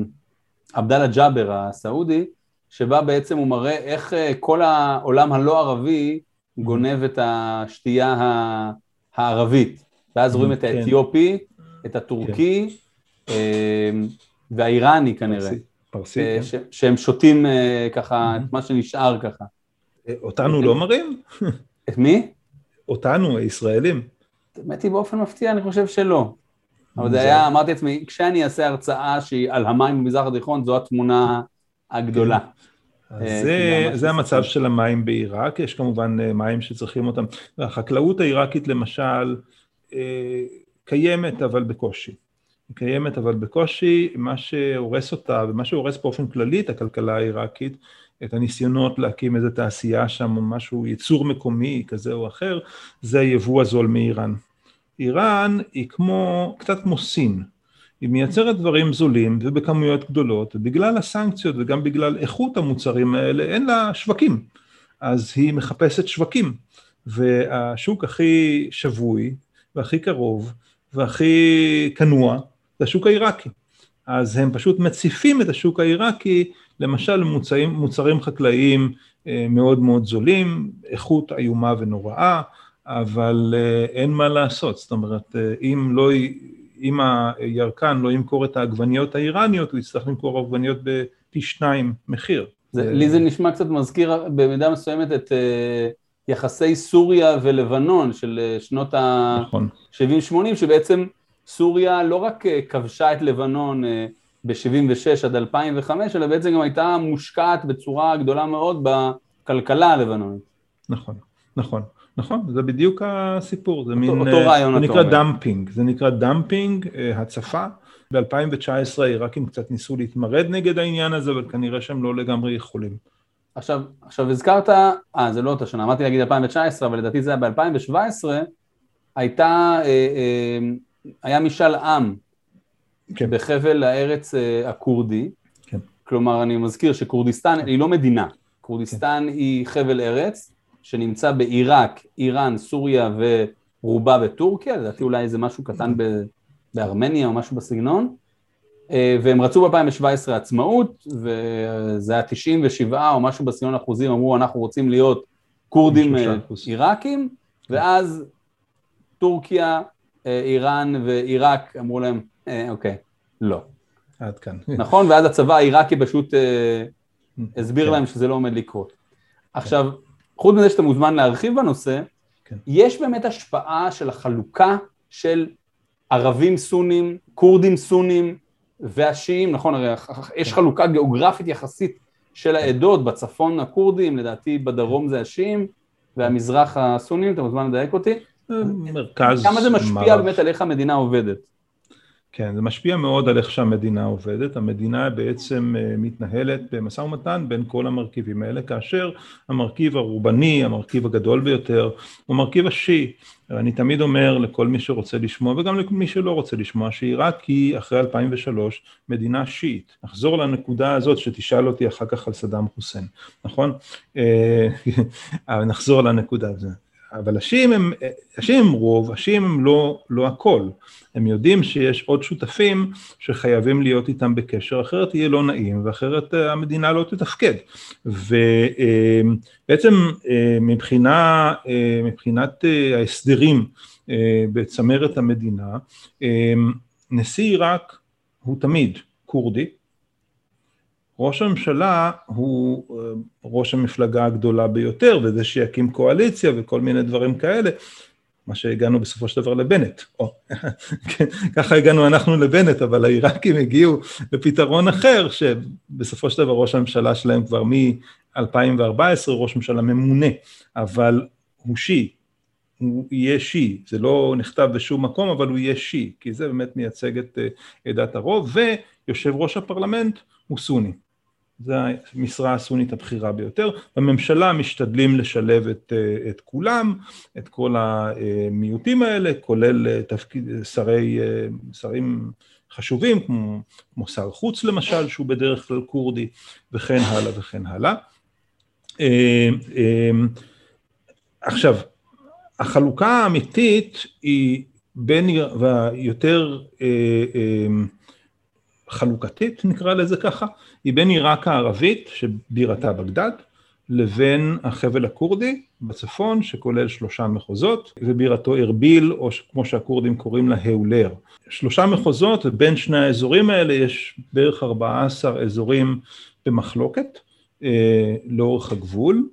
עבדאללה ג'אבר הסעודי, שבה בעצם הוא מראה איך כל העולם הלא ערבי גונב את השתייה הערבית. ואז רואים את כן. האתיופי, את הטורקי כן. והאיראני כנראה. פרסי, כן. שהם שותים ככה את מה שנשאר ככה. אותנו לא מראים? את מי? אותנו, הישראלים. האמת היא באופן מפתיע, אני חושב שלא. אבל זה היה, אמרתי לעצמי, כשאני אעשה הרצאה שהיא על המים במזרח התיכון, זו התמונה הגדולה. אה, זה, זה המצב של המים בעיראק, יש כמובן אה, מים שצריכים אותם. החקלאות העיראקית למשל אה, קיימת אבל בקושי. היא קיימת אבל בקושי, מה שהורס אותה ומה שהורס באופן כללי את הכלכלה העיראקית את הניסיונות להקים איזו תעשייה שם או משהו, ייצור מקומי כזה או אחר, זה היבוא הזול מאיראן. איראן היא כמו, קצת כמו סין, היא מייצרת דברים זולים ובכמויות גדולות, ובגלל הסנקציות וגם בגלל איכות המוצרים האלה אין לה שווקים, אז היא מחפשת שווקים, והשוק הכי שבוי והכי קרוב והכי כנוע זה השוק העיראקי. אז הם פשוט מציפים את השוק העיראקי למשל מוצרים, מוצרים חקלאיים אה, מאוד מאוד זולים, איכות איומה ונוראה, אבל אה, אין מה לעשות, זאת אומרת, אה, אם לא, אם הירקן לא ימכור את העגבניות האיראניות, הוא יצטרך למכור עגבניות בפי שניים מחיר. זה, לי זה נשמע קצת מזכיר במידה מסוימת את יחסי סוריה ולבנון של שנות ה-70-80, נכון. שבעצם סוריה לא רק כבשה את לבנון ב-76 עד 2005, אלא בעצם גם הייתה מושקעת בצורה גדולה מאוד בכלכלה הלבנונית. נכון, נכון. נכון, זה בדיוק הסיפור, זה אותו, מין, אותו אה, רעיון, זה נקרא אומר. dumping, זה נקרא dumping, אה, הצפה. ב-2019 העיראקים קצת ניסו להתמרד נגד העניין הזה, אבל כנראה שהם לא לגמרי יכולים. עכשיו, עכשיו הזכרת, אה, זה לא אותה שנה, אמרתי להגיד 2019, אבל לדעתי זה היה ב-2017, הייתה, אה, אה, היה משאל עם כן. בחבל הארץ אה, הכורדי, כן. כלומר אני מזכיר שכורדיסטן היא לא מדינה, כורדיסטן כן. היא חבל ארץ שנמצא בעיראק, איראן, סוריה ורובה בטורקיה, לדעתי אולי איזה משהו קטן בארמניה או משהו בסגנון, אה, והם רצו ב-2017 עצמאות, וזה היה 97 או משהו בסגנון אחוזים, אמרו אנחנו רוצים להיות כורדים אה, עיראקים, ואז טורקיה, איראן ועיראק אמרו להם אה, אוקיי, לא. עד כאן. נכון, ואז הצבא העיראקי פשוט אה, הסביר כן. להם שזה לא עומד לקרות. עכשיו, חוץ מזה שאתה מוזמן להרחיב בנושא, כן. יש באמת השפעה של החלוקה של ערבים סונים, כורדים סונים והשיעים, נכון, הרי יש כן. חלוקה גיאוגרפית יחסית של העדות, בצפון הכורדים, לדעתי בדרום זה השיעים, והמזרח הסונים, אתה מוזמן לדייק אותי. מרכז... כמה זה משפיע באמת על איך המדינה עובדת? כן, זה משפיע מאוד על איך שהמדינה עובדת. המדינה בעצם אה, מתנהלת במשא ומתן בין כל המרכיבים האלה, כאשר המרכיב הרובני, המרכיב הגדול ביותר, הוא המרכיב השיעי. אני תמיד אומר לכל מי שרוצה לשמוע, וגם למי שלא רוצה לשמוע, שעיראק היא אחרי 2003 מדינה שיעית. נחזור לנקודה הזאת שתשאל אותי אחר כך על סדאם חוסיין, נכון? אה, נחזור לנקודה הזאת. אבל השיעים הם, השיעים הם רוב, השיעים הם לא, לא הכל. הם יודעים שיש עוד שותפים שחייבים להיות איתם בקשר, אחרת יהיה לא נעים ואחרת אה, המדינה לא תתפקד. ובעצם אה, מבחינה, אה, מבחינת ההסדרים בצמרת המדינה, נשיא עיראק הוא תמיד כורדי, ראש הממשלה הוא אה, ראש המפלגה הגדולה ביותר, וזה שיקים קואליציה וכל מיני דברים כאלה, מה שהגענו בסופו של דבר לבנט. או, כן, ככה הגענו אנחנו לבנט, אבל העיראקים הגיעו לפתרון אחר, שבסופו של דבר ראש הממשלה שלהם כבר מ-2014 ראש ממשלה ממונה, אבל הוא שיעי, הוא יהיה שיעי, זה לא נכתב בשום מקום, אבל הוא יהיה שיעי, כי זה באמת מייצג את עדת אה, הרוב, ויושב ראש הפרלמנט הוא סוני. זו המשרה הסונית הבכירה ביותר. בממשלה משתדלים לשלב את, אה, את כולם, את כל המיעוטים האלה, כולל אה, תפקיד, שרי, אה, שרים חשובים, כמו, כמו שר חוץ למשל, שהוא בדרך כלל כורדי, וכן הלאה וכן הלאה. עכשיו, החלוקה האמיתית היא בין, והיותר חלוקתית, נקרא לזה ככה, היא בין עיראק הערבית, שבירתה בגדד, לבין החבל הכורדי בצפון, שכולל שלושה מחוזות, ובירתו ארביל, או כמו שהכורדים קוראים לה, האולר. שלושה מחוזות, ובין שני האזורים האלה יש בערך 14 אזורים במחלוקת, אה, לאורך הגבול,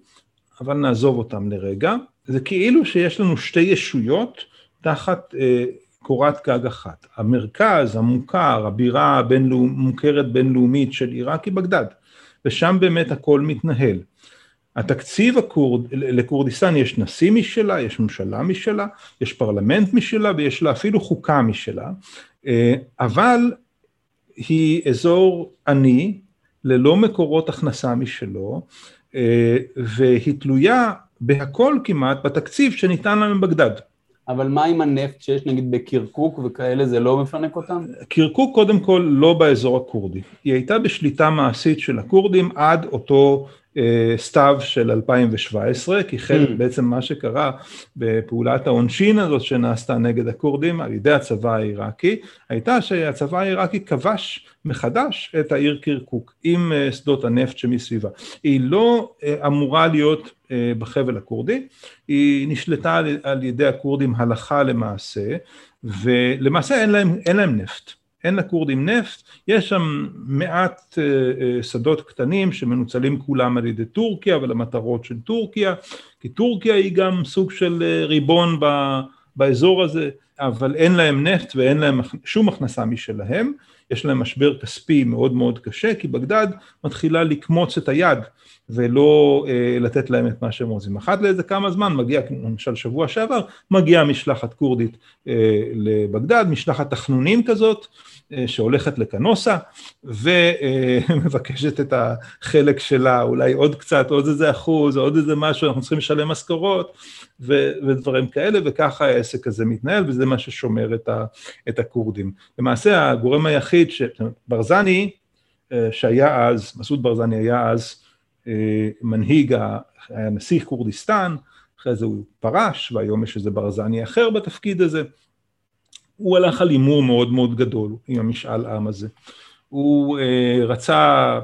אבל נעזוב אותם לרגע. זה כאילו שיש לנו שתי ישויות תחת אה, קורת גג אחת. המרכז המוכר, הבירה המוכרת בינלאומית של עיראק היא בגדד, ושם באמת הכל מתנהל. התקציב הקורד, לכורדיסטן יש נשיא משלה, יש ממשלה משלה, יש פרלמנט משלה ויש לה אפילו חוקה משלה, אה, אבל היא אזור עני, ללא מקורות הכנסה משלו, אה, והיא תלויה בהכל כמעט בתקציב שניתן לה מבגדד. אבל מה עם הנפט שיש נגיד בקירקוק וכאלה, זה לא מפנק אותם? קירקוק קודם כל לא באזור הכורדי, היא הייתה בשליטה מעשית של הכורדים עד אותו סתיו של 2017, כי חלק mm. בעצם מה שקרה בפעולת העונשין הזאת שנעשתה נגד הכורדים על ידי הצבא העיראקי, הייתה שהצבא העיראקי כבש מחדש את העיר קירקוק עם אה, שדות הנפט שמסביבה. היא לא אה, אמורה להיות בחבל הכורדי, היא נשלטה על ידי הכורדים הלכה למעשה, ולמעשה אין להם, אין להם נפט. אין לכורדים נפט, יש שם מעט אה, אה, שדות קטנים שמנוצלים כולם על ידי טורקיה ולמטרות של טורקיה, כי טורקיה היא גם סוג של אה, ריבון באזור הזה, אבל אין להם נפט ואין להם שום הכנסה משלהם, יש להם משבר כספי מאוד מאוד קשה, כי בגדד מתחילה לקמוץ את היד ולא אה, לתת להם את מה שהם רוצים. אחת לאיזה כמה זמן מגיע, למשל שבוע שעבר, מגיעה משלחת כורדית אה, לבגדד, משלחת תחנונים כזאת, שהולכת לקנוסה ומבקשת את החלק שלה, אולי עוד קצת, עוד איזה אחוז, עוד איזה משהו, אנחנו צריכים לשלם משכורות ודברים כאלה, וככה העסק הזה מתנהל, וזה מה ששומר את, ה, את הכורדים. למעשה הגורם היחיד, ש... ברזני, אה, שהיה אז, מסעוד ברזני היה אז אה, מנהיג, היה נשיא כורדיסטן, אחרי זה הוא פרש, והיום יש איזה ברזני אחר בתפקיד הזה. הוא הלך על הימור מאוד מאוד גדול עם המשאל עם הזה. הוא אה, רצה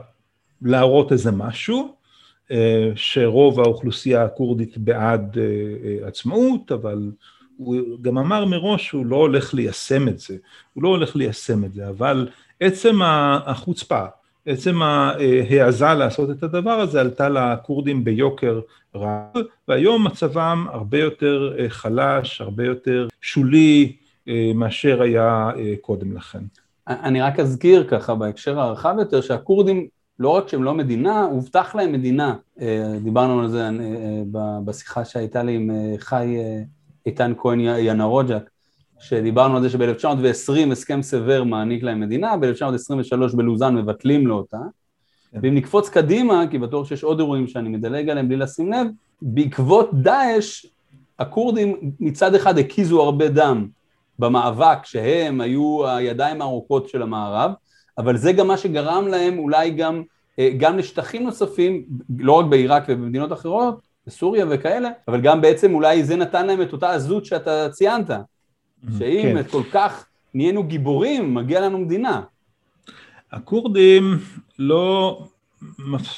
להראות איזה משהו, אה, שרוב האוכלוסייה הכורדית בעד אה, אה, עצמאות, אבל הוא גם אמר מראש שהוא לא הולך ליישם את זה, הוא לא הולך ליישם את זה, אבל עצם החוצפה, עצם ההעזה לעשות את הדבר הזה עלתה לכורדים ביוקר רב, והיום מצבם הרבה יותר אה, חלש, הרבה יותר שולי, אה, מאשר היה אה, קודם לכן. אני רק אזכיר ככה בהקשר הרחב יותר שהכורדים לא רק שהם לא מדינה, הובטח להם מדינה. אה, דיברנו על זה בשיחה שהייתה לי עם חי איתן כהן ינרוג'ק, שדיברנו על זה שב-1920 הסכם סבר מעניק להם מדינה, ב-1923 בלוזן מבטלים לו אותה. כן. ואם נקפוץ קדימה, כי בטוח שיש עוד אירועים שאני מדלג עליהם בלי לשים לב, בעקבות דאעש, הכורדים מצד אחד הקיזו הרבה דם, במאבק שהם היו הידיים הארוכות של המערב, אבל זה גם מה שגרם להם אולי גם, אה, גם לשטחים נוספים, לא רק בעיראק ובמדינות אחרות, בסוריה וכאלה, אבל גם בעצם אולי זה נתן להם את אותה עזות שאתה ציינת, שאם כן. כל כך נהיינו גיבורים, מגיע לנו מדינה. הכורדים לא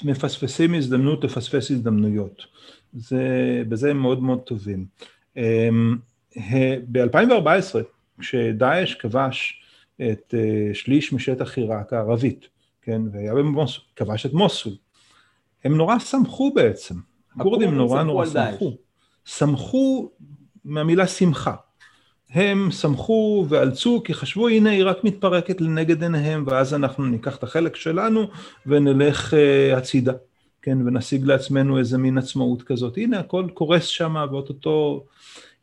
מפספסים הזדמנות לפספס הזדמנויות, זה, בזה הם מאוד מאוד טובים. אמ, ב-2014, כשדאעש כבש את אה, שליש משטח עיראק הערבית, כן, והיה במוסול, כבש את מוסול, הם נורא שמחו בעצם, הכורדים נורא נורא שמחו, שמחו מהמילה שמחה, הם שמחו ואלצו כי חשבו הנה עיראק מתפרקת לנגד עיניהם ואז אנחנו ניקח את החלק שלנו ונלך אה, הצידה, כן, ונשיג לעצמנו איזה מין עצמאות כזאת, הנה הכל קורס שם ואו-טו-טו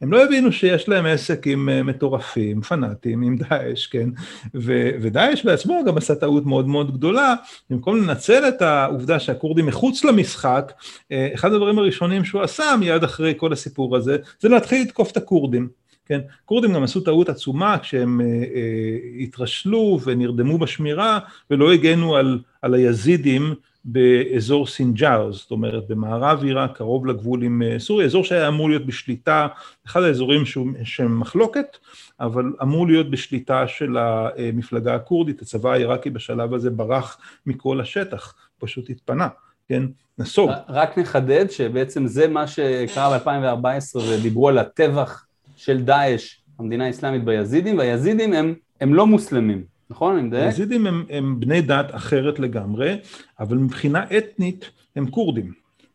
הם לא הבינו שיש להם עסק עם אה, מטורפים, פנאטים, עם דאעש, כן? ו- ודאעש בעצמו גם עשה טעות מאוד מאוד גדולה, במקום לנצל את העובדה שהכורדים מחוץ למשחק, אה, אחד הדברים הראשונים שהוא עשה מיד אחרי כל הסיפור הזה, זה להתחיל לתקוף את הכורדים. כן, כורדים גם עשו טעות עצומה כשהם אה, אה, התרשלו ונרדמו בשמירה ולא הגנו על, על היזידים באזור סינג'אר, זאת אומרת במערב עיראק, קרוב לגבול עם אה, סוריה, אזור שהיה אמור להיות בשליטה, אחד האזורים שהם מחלוקת, אבל אמור להיות בשליטה של המפלגה הכורדית, הצבא העיראקי בשלב הזה ברח מכל השטח, פשוט התפנה, כן, נסוג. רק נחדד שבעצם זה מה שקרה ב-2014 ודיברו על הטבח של דאעש, המדינה האסלאמית ביזידים, והיזידים הם, הם לא מוסלמים. נכון? אני מדייק? היזידים הם, הם בני דת אחרת לגמרי, אבל מבחינה אתנית הם כורדים.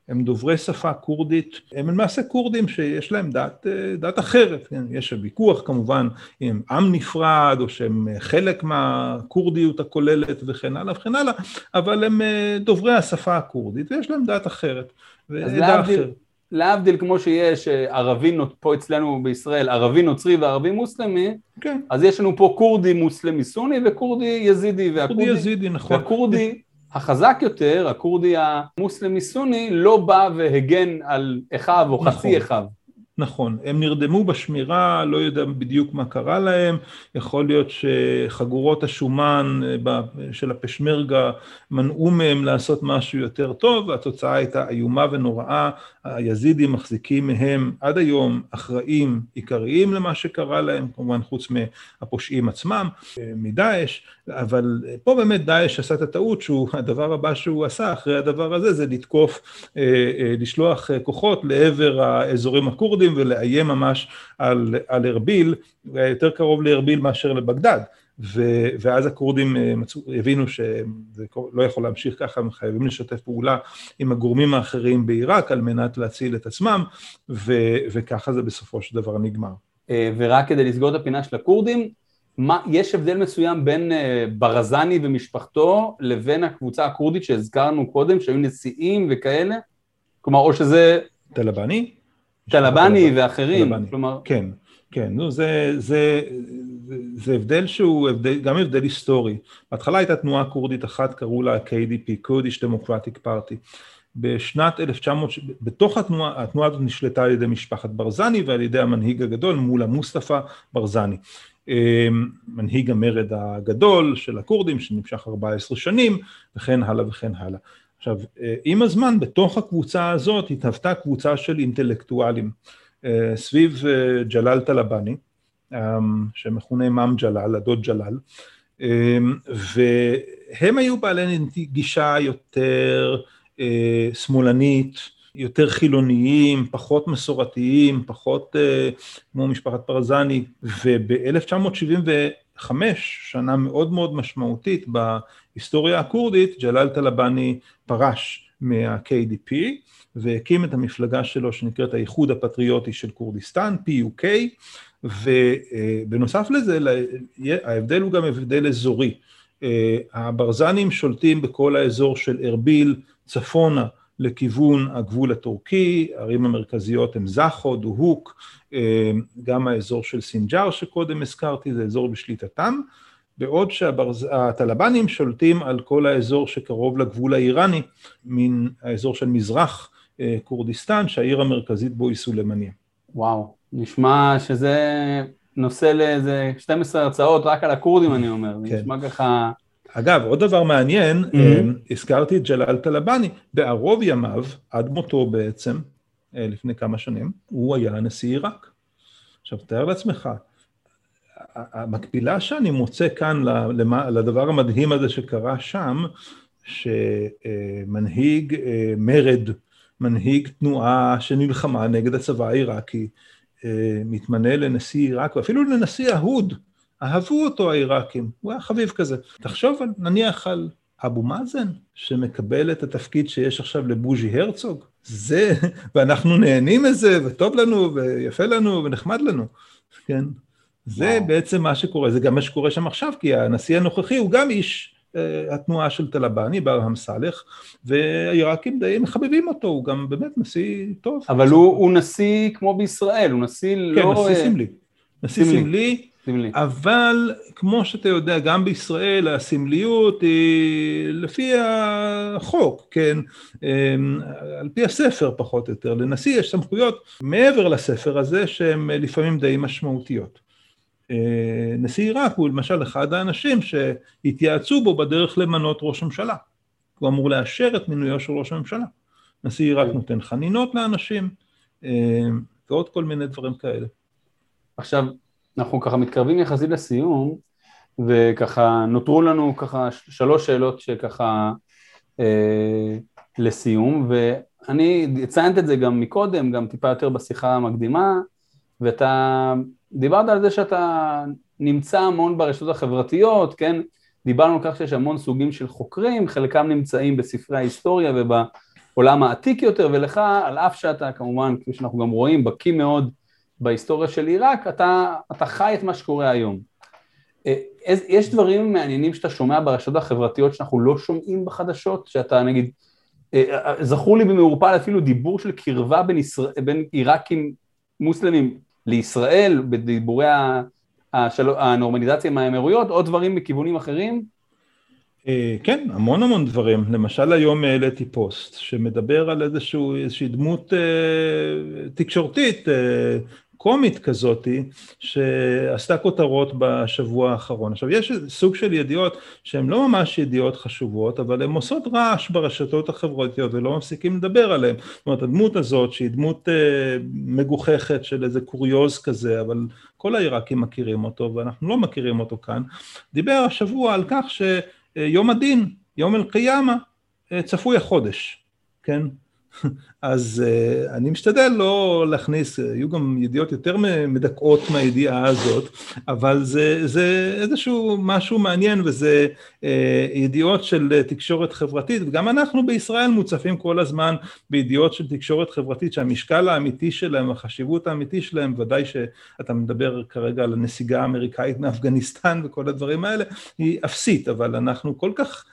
הם דוברי שפה כורדית, הם למעשה כורדים שיש להם דת, דת אחרת, כן? יש ויכוח כמובן אם הם עם נפרד או שהם חלק מהכורדיות הכוללת וכן הלאה וכן הלאה, אבל הם אה, דוברי השפה הכורדית ויש להם דת אחרת. אז להבדיל, להבדיל כמו שיש אה, ערבי, פה אצלנו בישראל, ערבי נוצרי וערבי מוסלמי, כן. אז יש לנו פה כורדי מוסלמי סוני וכורדי יזידי, והכורדי יזידי, נכון. והכורדי החזק יותר, הכורדי המוסלמי סוני, לא בא והגן על אחיו או נכון. חצי אחיו. נכון, הם נרדמו בשמירה, לא יודע בדיוק מה קרה להם, יכול להיות שחגורות השומן אה, של הפשמרגה מנעו מהם לעשות משהו יותר טוב, והתוצאה הייתה איומה ונוראה, היזידים מחזיקים מהם עד היום אחראים עיקריים למה שקרה להם, כמובן חוץ מהפושעים עצמם, אה, מדאעש, אבל פה באמת דאעש עשה את הטעות שהוא, הדבר הבא שהוא עשה אחרי הדבר הזה זה לתקוף, אה, לשלוח כוחות לעבר האזורים הכורדים ולאיים ממש על, על ארביל, יותר קרוב לארביל מאשר לבגדד. ו, ואז הכורדים אה, הבינו שזה לא יכול להמשיך ככה, הם חייבים לשתף פעולה עם הגורמים האחרים בעיראק על מנת להציל את עצמם, ו, וככה זה בסופו של דבר נגמר. אה, ורק כדי לסגור את הפינה של הכורדים, מה, יש הבדל מסוים בין אה, ברזני ומשפחתו לבין הקבוצה הכורדית שהזכרנו קודם, שהיו נשיאים וכאלה? כלומר, או שזה... טלבני? טלבני ואחרים, טלבני. כלומר... כן, כן, נו, זה, זה, זה, זה הבדל שהוא הבדל, גם הבדל היסטורי. בהתחלה הייתה תנועה כורדית אחת, קראו לה KDP, Kurdish Democratic Party. בשנת 1900, בתוך התנועה, התנועה הזאת נשלטה על ידי משפחת ברזני ועל ידי המנהיג הגדול מולה מוסטפא ברזני. אמ, מנהיג המרד הגדול של הכורדים שנמשך 14 שנים וכן הלאה וכן הלאה. עכשיו, אה, עם הזמן בתוך הקבוצה הזאת התהוותה קבוצה של אינטלקטואלים אה, סביב אה, ג'לאל טלבאני, שמכונה מאם ג'לאל, הדוד ג'לאל, והם היו בעלי גישה יותר שמאלנית, יותר חילוניים, פחות מסורתיים, פחות כמו משפחת פרזני, וב-1975, שנה מאוד מאוד משמעותית בהיסטוריה הכורדית, ג'לאל טלבאני פרש מה-KDP והקים את המפלגה שלו שנקראת האיחוד הפטריוטי של כורדיסטן, PUK, ובנוסף לזה ההבדל הוא גם הבדל אזורי. הברזנים שולטים בכל האזור של ארביל צפונה לכיוון הגבול הטורקי, הערים המרכזיות הן זחו, דוהוק, גם האזור של סינג'אר שקודם הזכרתי, זה אזור בשליטתם, בעוד שהטלבנים שולטים על כל האזור שקרוב לגבול האיראני, מן האזור של מזרח אה, כורדיסטן, שהעיר המרכזית בו היא סולימניה. וואו, נשמע שזה נושא לאיזה 12 הרצאות רק על הכורדים אני אומר, כן. נשמע ככה... אגב, עוד דבר מעניין, mm-hmm. הזכרתי את ג'לאל טלבני, בערוב ימיו, עד מותו בעצם, אה, לפני כמה שנים, הוא היה נשיא עיראק. עכשיו, תאר לעצמך, המקבילה שאני מוצא כאן לדבר המדהים הזה שקרה שם, שמנהיג אה, מרד, מנהיג תנועה שנלחמה נגד הצבא העיראקי, אה, מתמנה לנשיא עיראק, ואפילו לנשיא אהוד, אהבו אותו העיראקים, הוא היה חביב כזה. תחשוב נניח על אבו מאזן, שמקבל את התפקיד שיש עכשיו לבוז'י הרצוג, זה, ואנחנו נהנים מזה, וטוב לנו, ויפה לנו, ונחמד לנו, כן? זה וואו. בעצם מה שקורה, זה גם מה שקורה שם עכשיו, כי הנשיא הנוכחי הוא גם איש uh, התנועה של טלבני, ברהם סאלח, והעיראקים די מחבבים אותו, הוא גם באמת נשיא טוב. אבל הוא, הוא נשיא כמו בישראל, הוא נשיא כן, לא... כן, נשיא אה, סמלי. נשיא סמלי. סמלי. אבל כמו שאתה יודע, גם בישראל הסמליות היא לפי החוק, כן, אמ, על פי הספר פחות או יותר. לנשיא יש סמכויות מעבר לספר הזה שהן לפעמים די משמעותיות. אה, נשיא עיראק הוא למשל אחד האנשים שהתייעצו בו בדרך למנות ראש ממשלה. הוא אמור לאשר את מינויו של ראש הממשלה. נשיא עיראק כן. נותן חנינות לאנשים, אה, ועוד כל מיני דברים כאלה. עכשיו, אנחנו ככה מתקרבים יחסית לסיום, וככה נותרו לנו ככה שלוש שאלות שככה אה, לסיום, ואני ציינתי את זה גם מקודם, גם טיפה יותר בשיחה המקדימה, ואתה דיברת על זה שאתה נמצא המון ברשתות החברתיות, כן? דיברנו על כך שיש המון סוגים של חוקרים, חלקם נמצאים בספרי ההיסטוריה ובעולם העתיק יותר, ולך, על אף שאתה כמובן, כפי שאנחנו גם רואים, בקיא מאוד בהיסטוריה של עיראק, אתה, אתה חי את מה שקורה היום. אה, יש דברים מעניינים שאתה שומע ברשתות החברתיות שאנחנו לא שומעים בחדשות, שאתה נגיד, אה, אה, זכור לי במעורפל אפילו דיבור של קרבה בין, ישראל, בין עיראקים מוסלמים לישראל, בדיבורי הנורמליזציה עם האמירויות, או דברים מכיוונים אחרים? כן, המון המון דברים. למשל היום העליתי פוסט שמדבר על איזשהו, איזושהי דמות תקשורתית קומית כזאתי, שעשתה כותרות בשבוע האחרון. עכשיו, יש סוג של ידיעות שהן לא ממש ידיעות חשובות, אבל הן עושות רעש ברשתות החברתיות ולא מפסיקים לדבר עליהן. זאת אומרת, הדמות הזאת, שהיא דמות אה, מגוחכת של איזה קוריוז כזה, אבל כל העיראקים מכירים אותו ואנחנו לא מכירים אותו כאן, דיבר השבוע על כך שיום הדין, יום אל-קיאמה, אה, צפוי החודש, כן? אז uh, אני משתדל לא להכניס, היו גם ידיעות יותר מדכאות מהידיעה הזאת, אבל זה, זה איזשהו משהו מעניין וזה uh, ידיעות של תקשורת חברתית, וגם אנחנו בישראל מוצפים כל הזמן בידיעות של תקשורת חברתית שהמשקל האמיתי שלהם, החשיבות האמיתי שלהם, ודאי שאתה מדבר כרגע על הנסיגה האמריקאית מאפגניסטן וכל הדברים האלה, היא אפסית, אבל אנחנו כל כך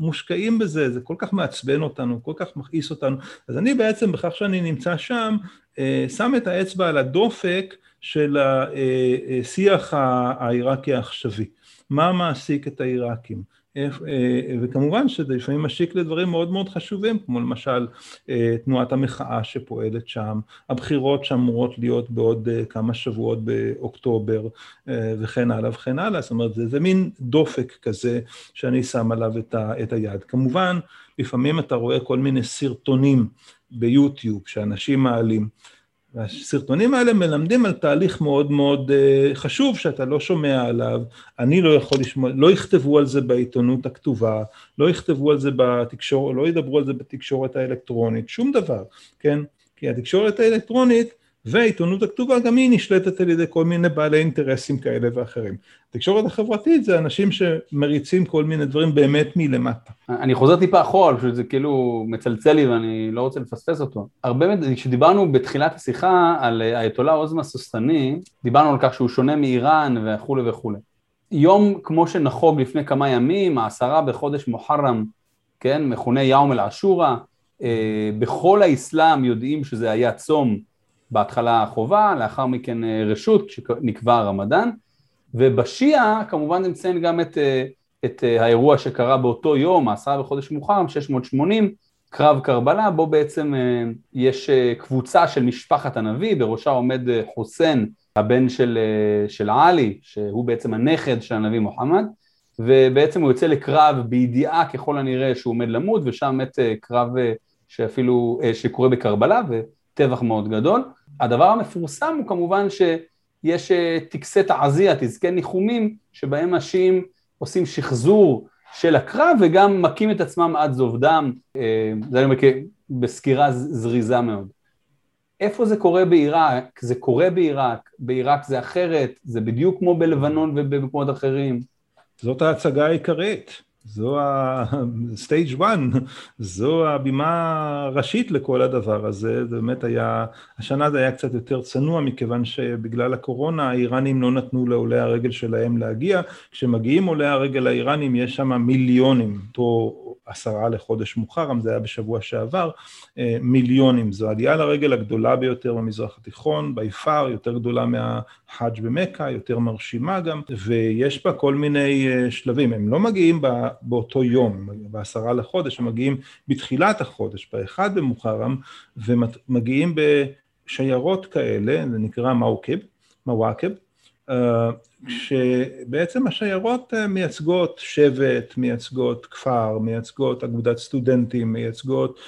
מושקעים בזה, זה כל כך מעצבן אותנו, כל כך מכעיס אותנו, אז אני בעצם בכך שאני נמצא שם, אה, שם את האצבע על הדופק של השיח אה, אה, העיראקי העכשווי. מה מעסיק את העיראקים? וכמובן שזה לפעמים משיק לדברים מאוד מאוד חשובים, כמו למשל תנועת המחאה שפועלת שם, הבחירות שאמורות להיות בעוד כמה שבועות באוקטובר וכן הלאה וכן הלאה, זאת אומרת זה, זה מין דופק כזה שאני שם עליו את, ה, את היד. כמובן, לפעמים אתה רואה כל מיני סרטונים ביוטיוב שאנשים מעלים. והסרטונים האלה מלמדים על תהליך מאוד מאוד uh, חשוב שאתה לא שומע עליו, אני לא יכול לשמוע, לא יכתבו על זה בעיתונות הכתובה, לא יכתבו על זה בתקשורת, לא ידברו על זה בתקשורת האלקטרונית, שום דבר, כן? כי התקשורת האלקטרונית והעיתונות הכתובה גם היא נשלטת על ידי כל מיני בעלי אינטרסים כאלה ואחרים. התקשורת החברתית זה אנשים שמריצים כל מיני דברים באמת מלמטה. אני חוזר טיפה אחורה, פשוט זה כאילו מצלצל לי ואני לא רוצה לפספס אותו. הרבה, כשדיברנו בתחילת השיחה על האייתולה עוזמה סוסטני, דיברנו על כך שהוא שונה מאיראן וכולי וכולי. יום כמו שנחוג לפני כמה ימים, העשרה בחודש מוחרם, כן, מכונה יאום אל-עשורה, אה, בכל האסלאם יודעים שזה היה צום בהתחלה חובה, לאחר מכן אה, רשות, כשנקבע הרמדאן, ובשיעה כמובן נציין גם את, אה, את אה, האירוע שקרה באותו יום, העשרה בחודש מוחרם, 680, קרב קרבלה, בו בעצם יש קבוצה של משפחת הנביא, בראשה עומד חוסיין, הבן של, של עלי, שהוא בעצם הנכד של הנביא מוחמד, ובעצם הוא יוצא לקרב בידיעה ככל הנראה שהוא עומד למות, ושם מת קרב שאפילו, שקורה בקרבלה, וטבח מאוד גדול. הדבר המפורסם הוא כמובן שיש אה, טקסי תעזיה, תזכי ניחומים, שבהם אנשים עושים שחזור של הקרב וגם מכים את עצמם עד זוב דם, אה, זה אני אומר בסקירה זריזה מאוד. איפה זה קורה בעיראק? זה קורה בעיראק, בעיראק זה אחרת, זה בדיוק כמו בלבנון ובמקומות אחרים. זאת ההצגה העיקרית. זו ה-stage one, זו הבימה הראשית לכל הדבר הזה, זה באמת היה, השנה זה היה קצת יותר צנוע מכיוון שבגלל הקורונה האיראנים לא נתנו לעולי הרגל שלהם להגיע, כשמגיעים עולי הרגל האיראנים יש שם מיליונים, פה עשרה לחודש מוחרם, זה היה בשבוע שעבר, אה, מיליונים, זו עלייה לרגל הגדולה ביותר במזרח התיכון, בי פאר, יותר גדולה מהחאג' במכה, יותר מרשימה גם, ויש בה כל מיני אה, שלבים, הם לא מגיעים באותו יום, בעשרה לחודש, הם מגיעים בתחילת החודש, באחד במוחרם, ומגיעים בשיירות כאלה, זה נקרא מאוקב, מוואקב, שבעצם השיירות מייצגות שבט, מייצגות כפר, מייצגות אגודת סטודנטים, מייצגות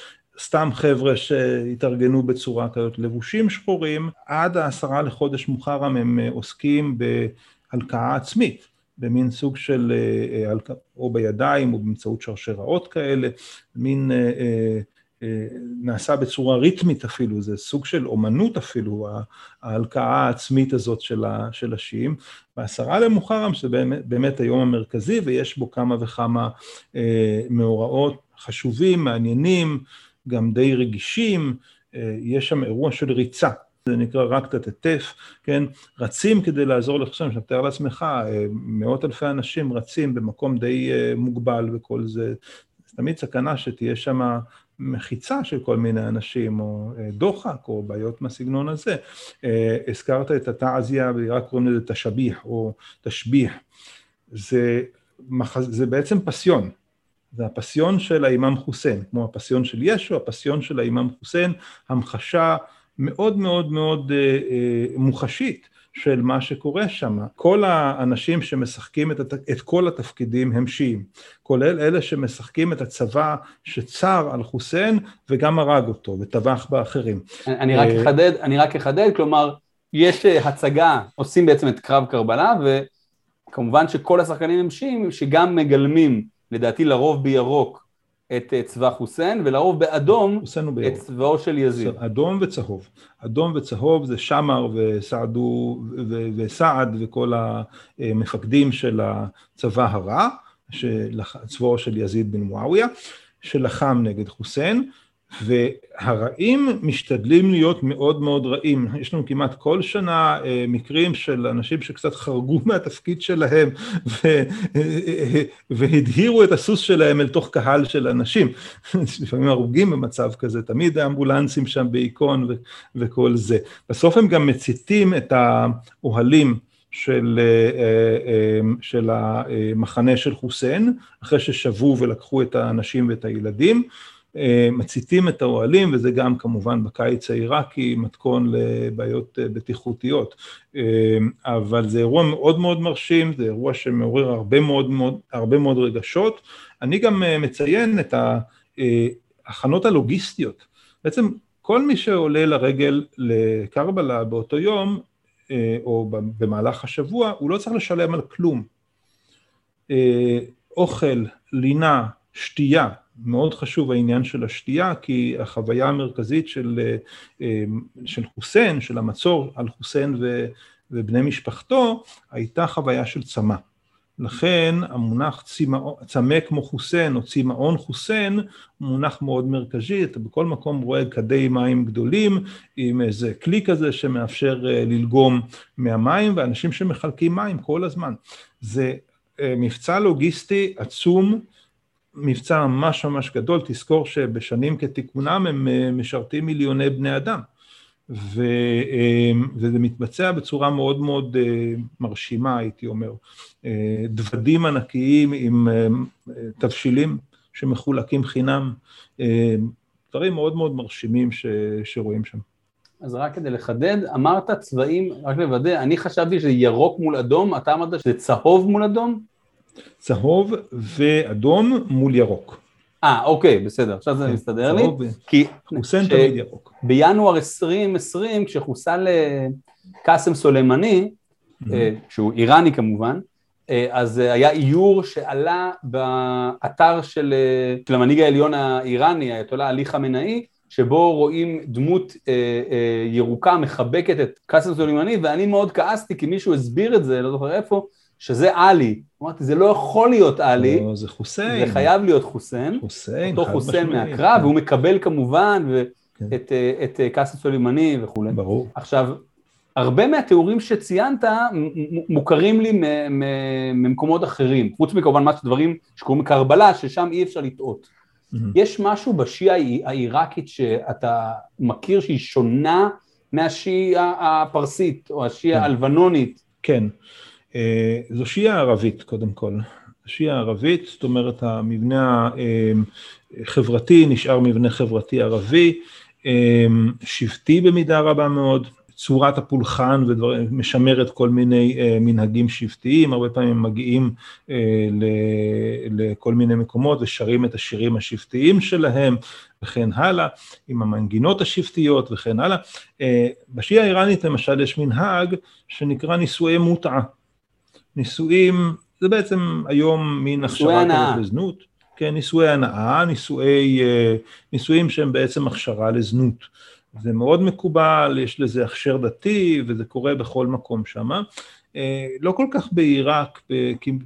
סתם חבר'ה שהתארגנו בצורה כזאת, לבושים שחורים, עד העשרה לחודש מוחרם הם עוסקים בהלקאה עצמית. במין סוג של, אה, אה, או בידיים או באמצעות שרשראות כאלה, מין אה, נעשה בצורה ריתמית אפילו, זה סוג של אומנות אפילו, ההלקאה העצמית הזאת של השיעים. בעשרה למוחרם, שזה באמת, באמת היום המרכזי, ויש בו כמה וכמה מאורעות חשובים, מעניינים, גם די רגישים, יש שם אירוע של ריצה. זה נקרא רק תתף, כן? רצים כדי לעזור לחסום, עכשיו תאר לעצמך, אה, מאות אלפי אנשים רצים במקום די אה, מוגבל וכל זה תמיד סכנה שתהיה שם מחיצה של כל מיני אנשים, או אה, דוחק, או בעיות מהסגנון הזה. הזכרת את התעזיה, ורק קוראים לזה תשביח, או תשביח. זה, זה בעצם פסיון, זה הפסיון של האימאם חוסיין, כמו הפסיון של ישו, הפסיון של האימאם חוסיין, המחשה מאוד מאוד מאוד אה, אה, מוחשית של מה שקורה שם. כל האנשים שמשחקים את, את כל התפקידים הם שיעים, כולל אלה שמשחקים את הצבא שצר על חוסיין וגם הרג אותו וטבח באחרים. אני רק אה, אחדד, אני רק אחדד, כלומר, יש הצגה, עושים בעצם את קרב קרבלה, וכמובן שכל השחקנים הם שיעים שגם מגלמים, לדעתי לרוב בירוק, את אה, צבא חוסיין, ולרוב באדום את צבאו של יזיד. אדום וצהוב. אדום וצהוב זה שמר וסעדו וסעד וכל המפקדים של הצבא הרע, צבאו של יזיד בן מועאוויה, שלחם נגד חוסיין. והרעים משתדלים להיות מאוד מאוד רעים. יש לנו כמעט כל שנה אה, מקרים של אנשים שקצת חרגו מהתפקיד שלהם והדהירו את הסוס שלהם אל תוך קהל של אנשים. לפעמים הרוגים במצב כזה, תמיד האמבולנסים שם בהיכון וכל זה. בסוף הם גם מציתים את האוהלים של, אה, אה, של המחנה של חוסיין, אחרי ששבו ולקחו את האנשים ואת הילדים. אה, מציתים את האוהלים, וזה גם כמובן בקיץ העיראקי מתכון לבעיות אה, בטיחותיות. אה, אבל זה אירוע מאוד מאוד מרשים, זה אירוע שמעורר הרבה מאוד, מאוד, הרבה מאוד רגשות. אני גם מציין את ההכנות הלוגיסטיות. בעצם כל מי שעולה לרגל לקרבלה באותו יום, או במהלך השבוע, הוא לא צריך לשלם על כלום. אוכל, לינה, שתייה, מאוד חשוב העניין של השתייה, כי החוויה המרכזית של, אה, של חוסיין, של המצור על חוסיין ו, ובני משפחתו, הייתה חוויה של צמא. לכן המונח צמא כמו חוסיין או צמאון חוסיין הוא מונח מאוד מרכזי, אתה בכל מקום רואה כדי מים גדולים עם איזה כלי כזה שמאפשר אה, ללגום מהמים ואנשים שמחלקים מים כל הזמן. זה אה, מבצע לוגיסטי עצום מבצע ממש ממש גדול, תזכור שבשנים כתיקונם הם אה, משרתים מיליוני בני אדם, ו, אה, וזה מתבצע בצורה מאוד מאוד אה, מרשימה, הייתי אומר. דוודים ענקיים עם תבשילים שמחולקים חינם, דברים מאוד מאוד מרשימים ש, שרואים שם. אז רק כדי לחדד, אמרת צבעים, רק לוודא, אני חשבתי שזה ירוק מול אדום, אתה אמרת שזה צהוב מול אדום? צהוב ואדום מול ירוק. אה, אוקיי, בסדר, עכשיו זה כן, מסתדר לי. כי חוסיין תמיד ירוק. בינואר 2020, כשחוסל קאסם סולימני, אה, שהוא איראני כמובן, אה, אז היה איור שעלה באתר של, של המנהיג העליון האיראני, האייתולה עלי חמינאי, שבו רואים דמות אה, אה, ירוקה מחבקת את קאסם סולימני, ואני מאוד כעסתי כי מישהו הסביר את זה, לא זוכר איפה, שזה עלי. אמרתי, זה לא יכול להיות עלי. לא, זה חוסיין. זה חייב להיות חוסיין. חוסיין, אותו חוסיין מהקרב, כן. והוא מקבל כמובן כן. את, אה, את אה, קאסם סולימני וכולי. ברור. עכשיו, הרבה מהתיאורים שציינת מוכרים לי ממקומות אחרים, חוץ מכמובן מה שדברים שקוראים קרבלה, ששם אי אפשר לטעות. Mm-hmm. יש משהו בשיעה העיראקית שאתה מכיר שהיא שונה מהשיעה הפרסית או השיעה כן. הלבנונית? כן. אה, זו שיעה ערבית קודם כל, שיעה ערבית, זאת אומרת המבנה החברתי נשאר מבנה חברתי ערבי, אה, שבטי במידה רבה מאוד, צורת הפולחן ודברים, משמרת כל מיני מנהגים שבטיים, הרבה פעמים הם מגיעים לכל מיני מקומות ושרים את השירים השבטיים שלהם וכן הלאה, עם המנגינות השבטיות וכן הלאה. בשיעה האיראנית למשל יש מנהג שנקרא נישואי מוטעה. נישואים, זה בעצם היום מין הכשרה כזאת לזנות. כן, נישואי הנאה, נישואי, נישואים שהם בעצם הכשרה לזנות. זה מאוד מקובל, יש לזה הכשר דתי, וזה קורה בכל מקום שם. אה, לא כל כך בעיראק,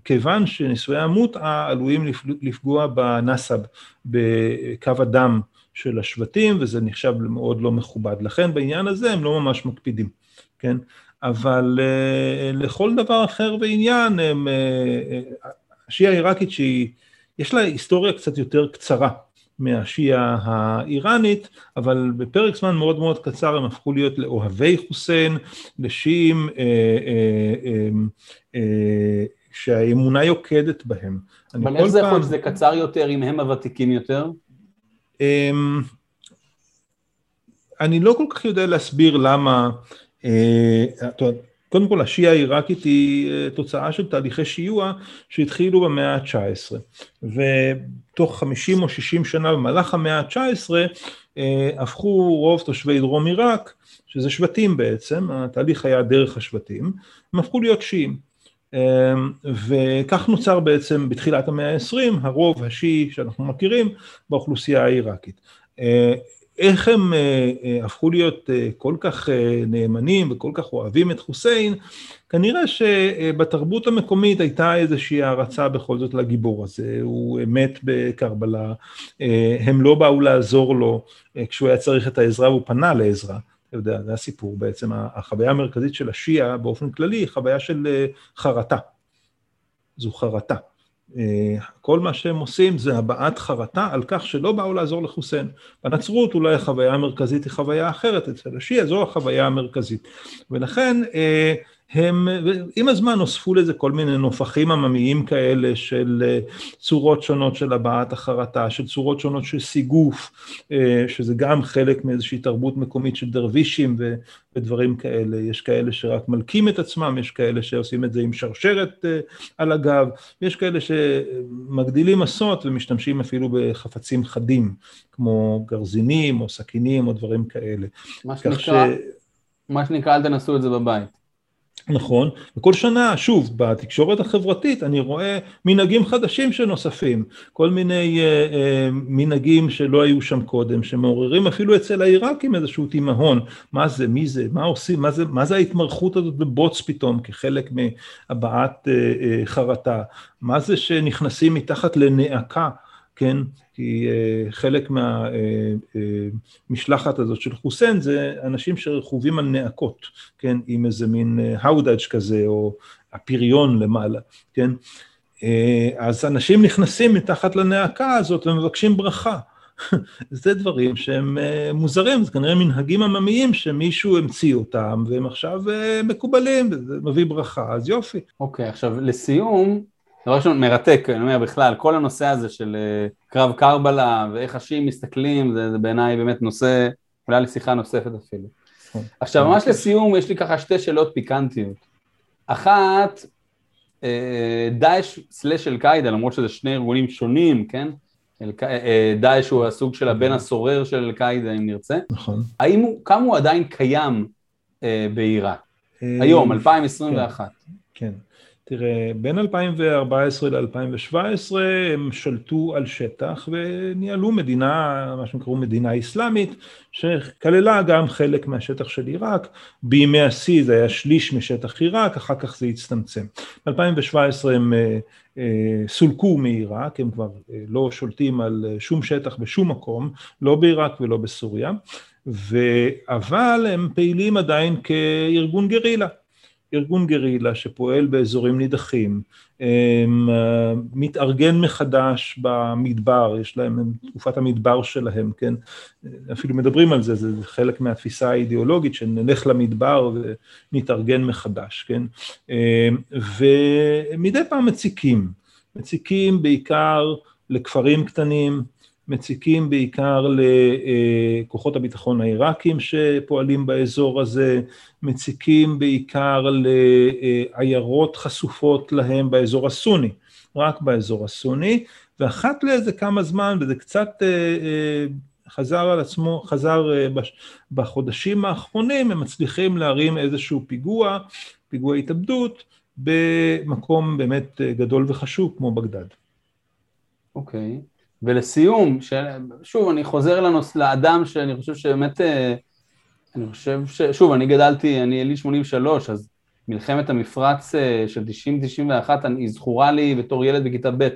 כיוון שנישואי המוטעה עלולים לפגוע בנסב, בקו הדם של השבטים, וזה נחשב מאוד לא מכובד. לכן בעניין הזה הם לא ממש מקפידים, כן? אבל uh, לכל דבר אחר ועניין, הם, uh, השיעה העיראקית שהיא, יש לה היסטוריה קצת יותר קצרה. מהשיעה האיראנית, אבל בפרק זמן מאוד מאוד קצר הם הפכו להיות לאוהבי חוסיין, לשיעים אה, אה, אה, אה, שהאמונה יוקדת בהם. אבל איך זה יכול להיות שזה קצר יותר אם הם הוותיקים יותר? אה, אני לא כל כך יודע להסביר למה, אה, קודם כל השיעה העיראקית היא אה, תוצאה של תהליכי שיוע שהתחילו במאה ה-19 ותוך 50 או 60 שנה במהלך המאה ה-19 אה, הפכו רוב תושבי דרום עיראק, שזה שבטים בעצם, התהליך היה דרך השבטים, הם הפכו להיות שיעים. אה, וכך נוצר בעצם בתחילת המאה ה-20 הרוב השיעי שאנחנו מכירים באוכלוסייה העיראקית. איך הם אה, אה, הפכו להיות אה, כל כך נאמנים וכל כך אוהבים את חוסיין, כנראה שבתרבות המקומית הייתה איזושהי הערצה בכל זאת לגיבור הזה, הוא מת בקרבלה, הם לא באו לעזור לו כשהוא היה צריך את העזרה והוא פנה לעזרה. אתה יודע, זה הסיפור בעצם, החוויה המרכזית של השיעה באופן כללי היא חוויה של חרטה. זו חרטה. אה, כל מה שהם עושים זה הבעת חרטה על כך שלא באו לעזור לחוסיין. בנצרות אולי החוויה המרכזית היא חוויה אחרת, אצל השיעה זו החוויה המרכזית. ולכן אה, הם עם הזמן נוספו לזה כל מיני נופחים עממיים כאלה של אה, צורות שונות של הבעת החרטה, של צורות שונות של סיגוף, אה, שזה גם חלק מאיזושהי תרבות מקומית של דרווישים ודברים כאלה. יש כאלה שרק מלקים את עצמם, יש כאלה שעושים את זה עם שרשרת אה, על הגב, יש כאלה שמגדילים מסות ומשתמשים אפילו בחפצים חדים, כמו גרזינים או סכינים או דברים כאלה. מה שנקרא, ש... מה שנקרא אל תנסו את זה בבית. נכון, וכל שנה, שוב, בתקשורת החברתית אני רואה מנהגים חדשים שנוספים, כל מיני אה, אה, מנהגים שלא היו שם קודם, שמעוררים אפילו אצל העיראקים איזשהו תימהון, מה זה, מי זה, מה עושים, מה זה, מה זה ההתמרכות הזאת בבוץ פתאום כחלק מהבעת אה, אה, חרטה, מה זה שנכנסים מתחת לנאקה, כן, כי uh, חלק מהמשלחת uh, uh, הזאת של חוסיין זה אנשים שרכובים על נאקות, כן, עם איזה מין האודאג' כזה, או הפריון למעלה, כן, אז אנשים נכנסים מתחת לנאקה הזאת ומבקשים ברכה. זה דברים שהם מוזרים, זה כנראה מנהגים עממיים שמישהו המציא אותם, והם עכשיו מקובלים, וזה מביא ברכה, אז יופי. אוקיי, okay, עכשיו לסיום, דבר ראשון, מרתק, אני אומר בכלל, כל הנושא הזה של אה, קרב קרבלה ואיך השיעים מסתכלים, זה, זה בעיניי באמת נושא, אולי לשיחה נוספת אפילו. עכשיו, ממש לסיום, יש לי ככה שתי שאלות פיקנטיות. אחת, אה, דאעש סלאש אל-קאעידה, למרות שזה שני ארגונים שונים, כן? אה, דאעש הוא הסוג של הבן הסורר של אל-קאעידה, אם נרצה. נכון. האם הוא, כמה הוא עדיין קיים בעיראק? היום, 2021. כן. תראה, בין 2014 ל-2017 הם שלטו על שטח וניהלו מדינה, מה שהם קראו מדינה אסלאמית, שכללה גם חלק מהשטח של עיראק, בימי השיא זה היה שליש משטח עיראק, אחר כך זה הצטמצם. ב-2017 הם אה, אה, סולקו מעיראק, הם כבר אה, לא שולטים על שום שטח בשום מקום, לא בעיראק ולא בסוריה, ו... אבל הם פעילים עדיין כארגון גרילה. ארגון גרילה שפועל באזורים נידחים, מתארגן מחדש במדבר, יש להם תקופת המדבר שלהם, כן, אפילו מדברים על זה, זה חלק מהתפיסה האידיאולוגית שנלך למדבר ונתארגן מחדש, כן, ומדי פעם מציקים, מציקים בעיקר לכפרים קטנים, מציקים בעיקר לכוחות הביטחון העיראקים שפועלים באזור הזה, מציקים בעיקר לעיירות חשופות להם באזור הסוני, רק באזור הסוני, ואחת לאיזה כמה זמן, וזה קצת אה, אה, חזר על עצמו, חזר אה, בחודשים האחרונים, הם מצליחים להרים איזשהו פיגוע, פיגוע התאבדות, במקום באמת גדול וחשוב כמו בגדד. אוקיי. Okay. ולסיום, ש... שוב, אני חוזר לנוס... לאדם שאני חושב שבאמת, אה, אני חושב ש... שוב, אני גדלתי, אני אלי 83, אז מלחמת המפרץ אה, של 90-91, היא זכורה לי בתור ילד בכיתה ב'.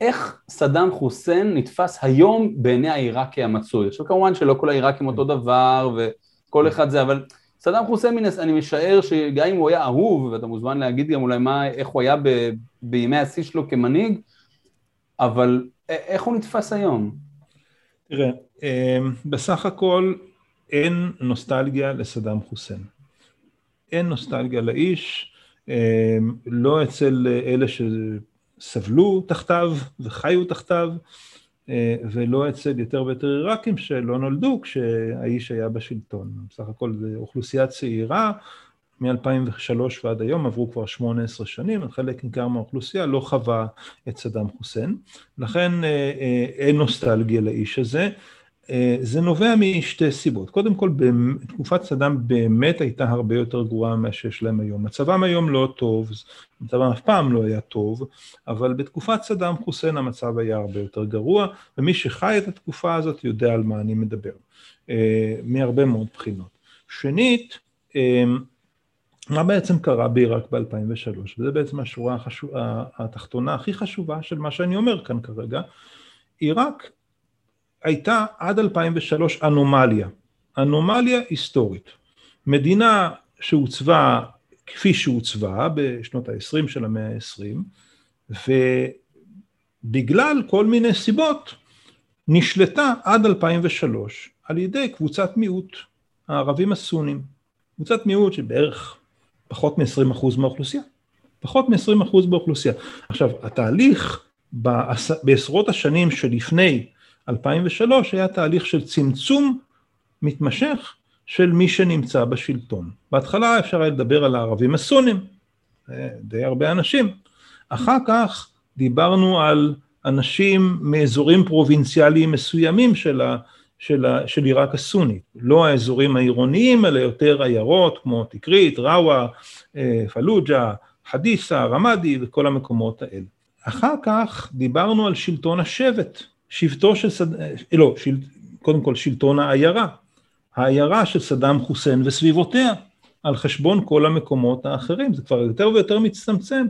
איך סדאם חוסיין נתפס היום בעיני העיראקי המצוי? עכשיו כמובן שלא כל העיראקים אותו דבר וכל אחד זה, אבל סדאם חוסיין, אני משער שגם אם הוא היה אהוב, ואתה מוזמן להגיד גם אולי מה, איך הוא היה ב, בימי השיא שלו כמנהיג, אבל איך הוא נתפס היום? תראה, אמ, בסך הכל אין נוסטלגיה לסדאם חוסיין. אין נוסטלגיה לאיש, אמ, לא אצל אלה שסבלו תחתיו וחיו תחתיו, אה, ולא אצל יותר ויותר עיראקים שלא נולדו כשהאיש היה בשלטון. בסך הכל זו אוכלוסייה צעירה, מ-2003 ועד היום עברו כבר 18 שנים, חלק ניכר מהאוכלוסייה לא חווה את סדאם חוסיין, לכן אה, אה, אין נוסטלגיה לאיש הזה. אה, זה נובע משתי סיבות. קודם כל, תקופת סדאם באמת הייתה הרבה יותר גרועה ממה שיש להם היום. מצבם היום לא טוב, מצבם אף פעם לא היה טוב, אבל בתקופת סדאם חוסיין המצב היה הרבה יותר גרוע, ומי שחי את התקופה הזאת יודע על מה אני מדבר, מהרבה מאוד בחינות. שנית, מה בעצם קרה בעיראק ב-2003, וזה בעצם השורה החשוב, התחתונה הכי חשובה של מה שאני אומר כאן כרגע, עיראק הייתה עד 2003 אנומליה, אנומליה היסטורית. מדינה שעוצבה כפי שעוצבה בשנות ה-20 של המאה ה-20, ובגלל כל מיני סיבות נשלטה עד 2003 על ידי קבוצת מיעוט, הערבים הסונים. קבוצת מיעוט שבערך פחות מ-20% מהאוכלוסייה. פחות מ-20% באוכלוסייה. עכשיו, התהליך בעש... בעשרות השנים שלפני 2003 היה תהליך של צמצום מתמשך של מי שנמצא בשלטון. בהתחלה אפשר היה לדבר על הערבים הסונים, די הרבה אנשים. אחר כך דיברנו על אנשים מאזורים פרובינציאליים מסוימים של, ה, של, של עיראק הסונית, לא האזורים העירוניים, אלא יותר עיירות כמו תקרית, ראווה, אה, פלוג'ה, חדיסה, רמאדי וכל המקומות האלה. אחר כך דיברנו על שלטון השבט, שבטו של סדאם, אה, לא, של, קודם כל שלטון העיירה, העיירה של סדאם חוסיין וסביבותיה, על חשבון כל המקומות האחרים, זה כבר יותר ויותר מצטמצם.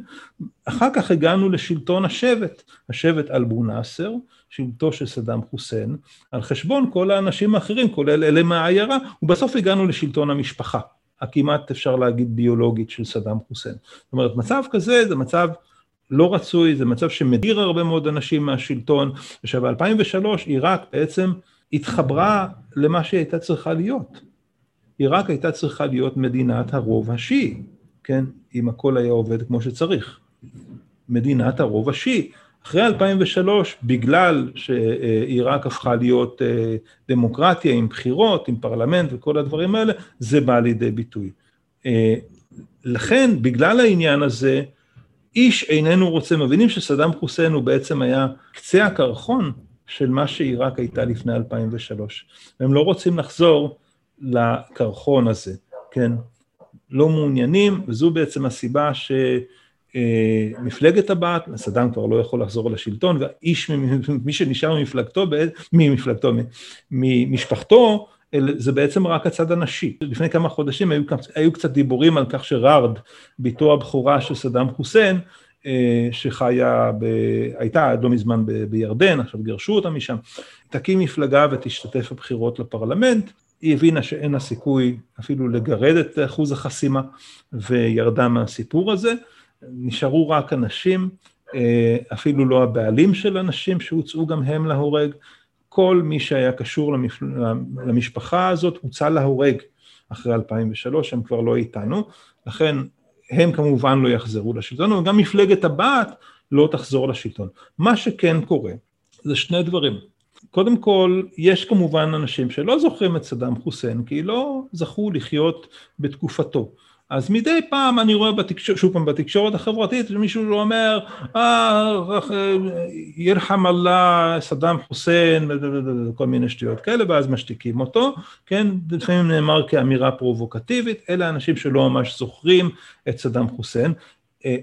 אחר כך הגענו לשלטון השבט, השבט אלבו נאסר, שלטו של סדאם חוסיין, על חשבון כל האנשים האחרים, כולל אלה מהעיירה, ובסוף הגענו לשלטון המשפחה, הכמעט אפשר להגיד ביולוגית של סדאם חוסיין. זאת אומרת, מצב כזה זה מצב לא רצוי, זה מצב שמדיר הרבה מאוד אנשים מהשלטון, עכשיו ב-2003 עיראק בעצם התחברה למה שהיא הייתה צריכה להיות. עיראק הייתה צריכה להיות מדינת הרוב השיעי, כן? אם הכל היה עובד כמו שצריך. מדינת הרוב השיעי. אחרי 2003, בגלל שעיראק הפכה להיות אה, דמוקרטיה עם בחירות, עם פרלמנט וכל הדברים האלה, זה בא לידי ביטוי. אה, לכן, bigלל העניין הזה, איש איננו רוצה, מבינים שסדאם חוסיין הוא בעצם היה קצה הקרחון של מה שעיראק הייתה לפני 2003. הם לא רוצים לחזור לקרחון הזה, כן? לא מעוניינים, וזו בעצם הסיבה ש... אה, מפלגת הבת, סדאם כבר לא יכול לחזור לשלטון, והאיש, מי שנשאר ממפלגתו, ממפלגתו, ממשפחתו, זה בעצם רק הצד הנשי. לפני כמה חודשים היו, היו קצת דיבורים על כך שרארד, בתו הבכורה של סדאם חוסיין, אה, שחיה, ב... הייתה עד לא מזמן ב... בירדן, עכשיו גירשו אותה משם, תקים מפלגה ותשתתף בבחירות לפרלמנט, היא הבינה שאין לה סיכוי אפילו לגרד את אחוז החסימה, וירדה מהסיפור הזה. נשארו רק אנשים, אה, אפילו לא הבעלים של אנשים שהוצאו גם הם להורג, כל מי שהיה קשור למשפחה הזאת הוצא להורג אחרי 2003, הם כבר לא איתנו, לכן הם כמובן לא יחזרו לשלטון, וגם מפלגת הבת לא תחזור לשלטון. מה שכן קורה, זה שני דברים. קודם כל, יש כמובן אנשים שלא זוכרים את סדאם חוסיין, כי לא זכו לחיות בתקופתו. אז מדי פעם אני רואה בתקשורת, שוב פעם בתקשורת החברתית, מישהו אומר, אה, ירחם אללה, סדאם חוסיין, כל מיני שטויות כאלה, ואז משתיקים אותו, כן, לפעמים נאמר כאמירה פרובוקטיבית, אלה אנשים שלא ממש זוכרים את סדאם חוסיין. אה,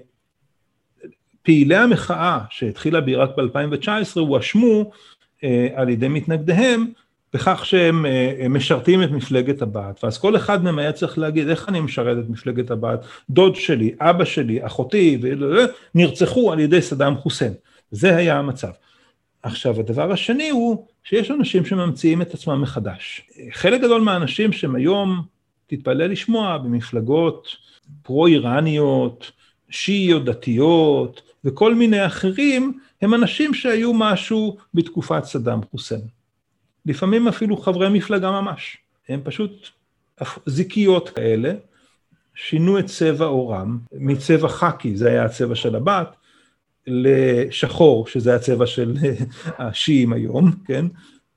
פעילי המחאה שהתחילה בעיראק ב-2019 הואשמו אה, על ידי מתנגדיהם בכך שהם אה, משרתים את מפלגת הבת, ואז כל אחד מהם היה צריך להגיד איך אני משרת את מפלגת הבת, דוד שלי, אבא שלי, אחותי, נרצחו על ידי סדאם חוסיין, זה היה המצב. עכשיו הדבר השני הוא שיש אנשים שממציאים את עצמם מחדש. חלק גדול מהאנשים שהם היום, תתפלא לשמוע, במפלגות פרו-איראניות, שיעיות דתיות וכל מיני אחרים, הם אנשים שהיו משהו בתקופת סדאם חוסיין. לפעמים אפילו חברי מפלגה ממש. הם פשוט זיקיות כאלה, שינו את צבע עורם, מצבע חאקי, זה היה הצבע של הבת, לשחור, שזה הצבע של השיעים היום, כן?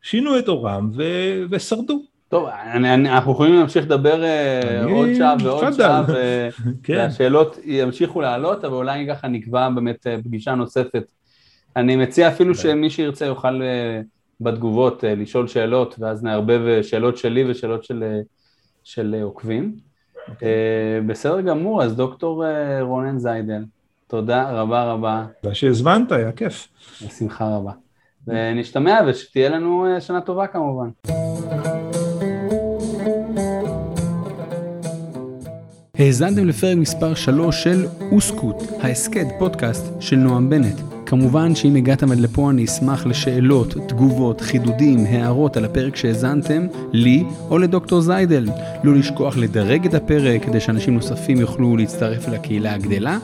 שינו את עורם ו- ושרדו. טוב, אני, אני, אנחנו יכולים להמשיך לדבר אה, אני... עוד שעה ועוד שעה, כן. והשאלות ימשיכו לעלות, אבל אולי ככה נקבע באמת אה, פגישה נוספת. אני מציע אפילו. שמי שירצה יוכל אה, בתגובות אה, לשאול שאלות, ואז נערבב אה, שאלות שלי ושאלות של, אה, של עוקבים. Okay. אוקיי. בסדר גמור, אז דוקטור רונן זיידל, תודה רבה רבה. תודה שהזמנת, היה כיף. בשמחה רבה. ונשתמע ושתהיה לנו שנה טובה כמובן. האזנתם לפרק מספר 3 של אוסקוט, ההסכת פודקאסט של נועם בנט. כמובן שאם הגעתם עד לפה אני אשמח לשאלות, תגובות, חידודים, הערות על הפרק שהאזנתם, לי או לדוקטור זיידל. לא לשכוח לדרג את הפרק כדי שאנשים נוספים יוכלו להצטרף לקהילה הגדלה.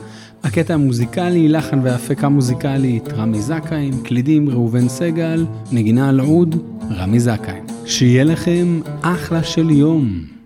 הקטע המוזיקלי, לחן והפקה מוזיקלית, רמי זכאים, קלידים ראובן סגל, נגינה על עוד, רמי זכאים. שיהיה לכם אחלה של יום.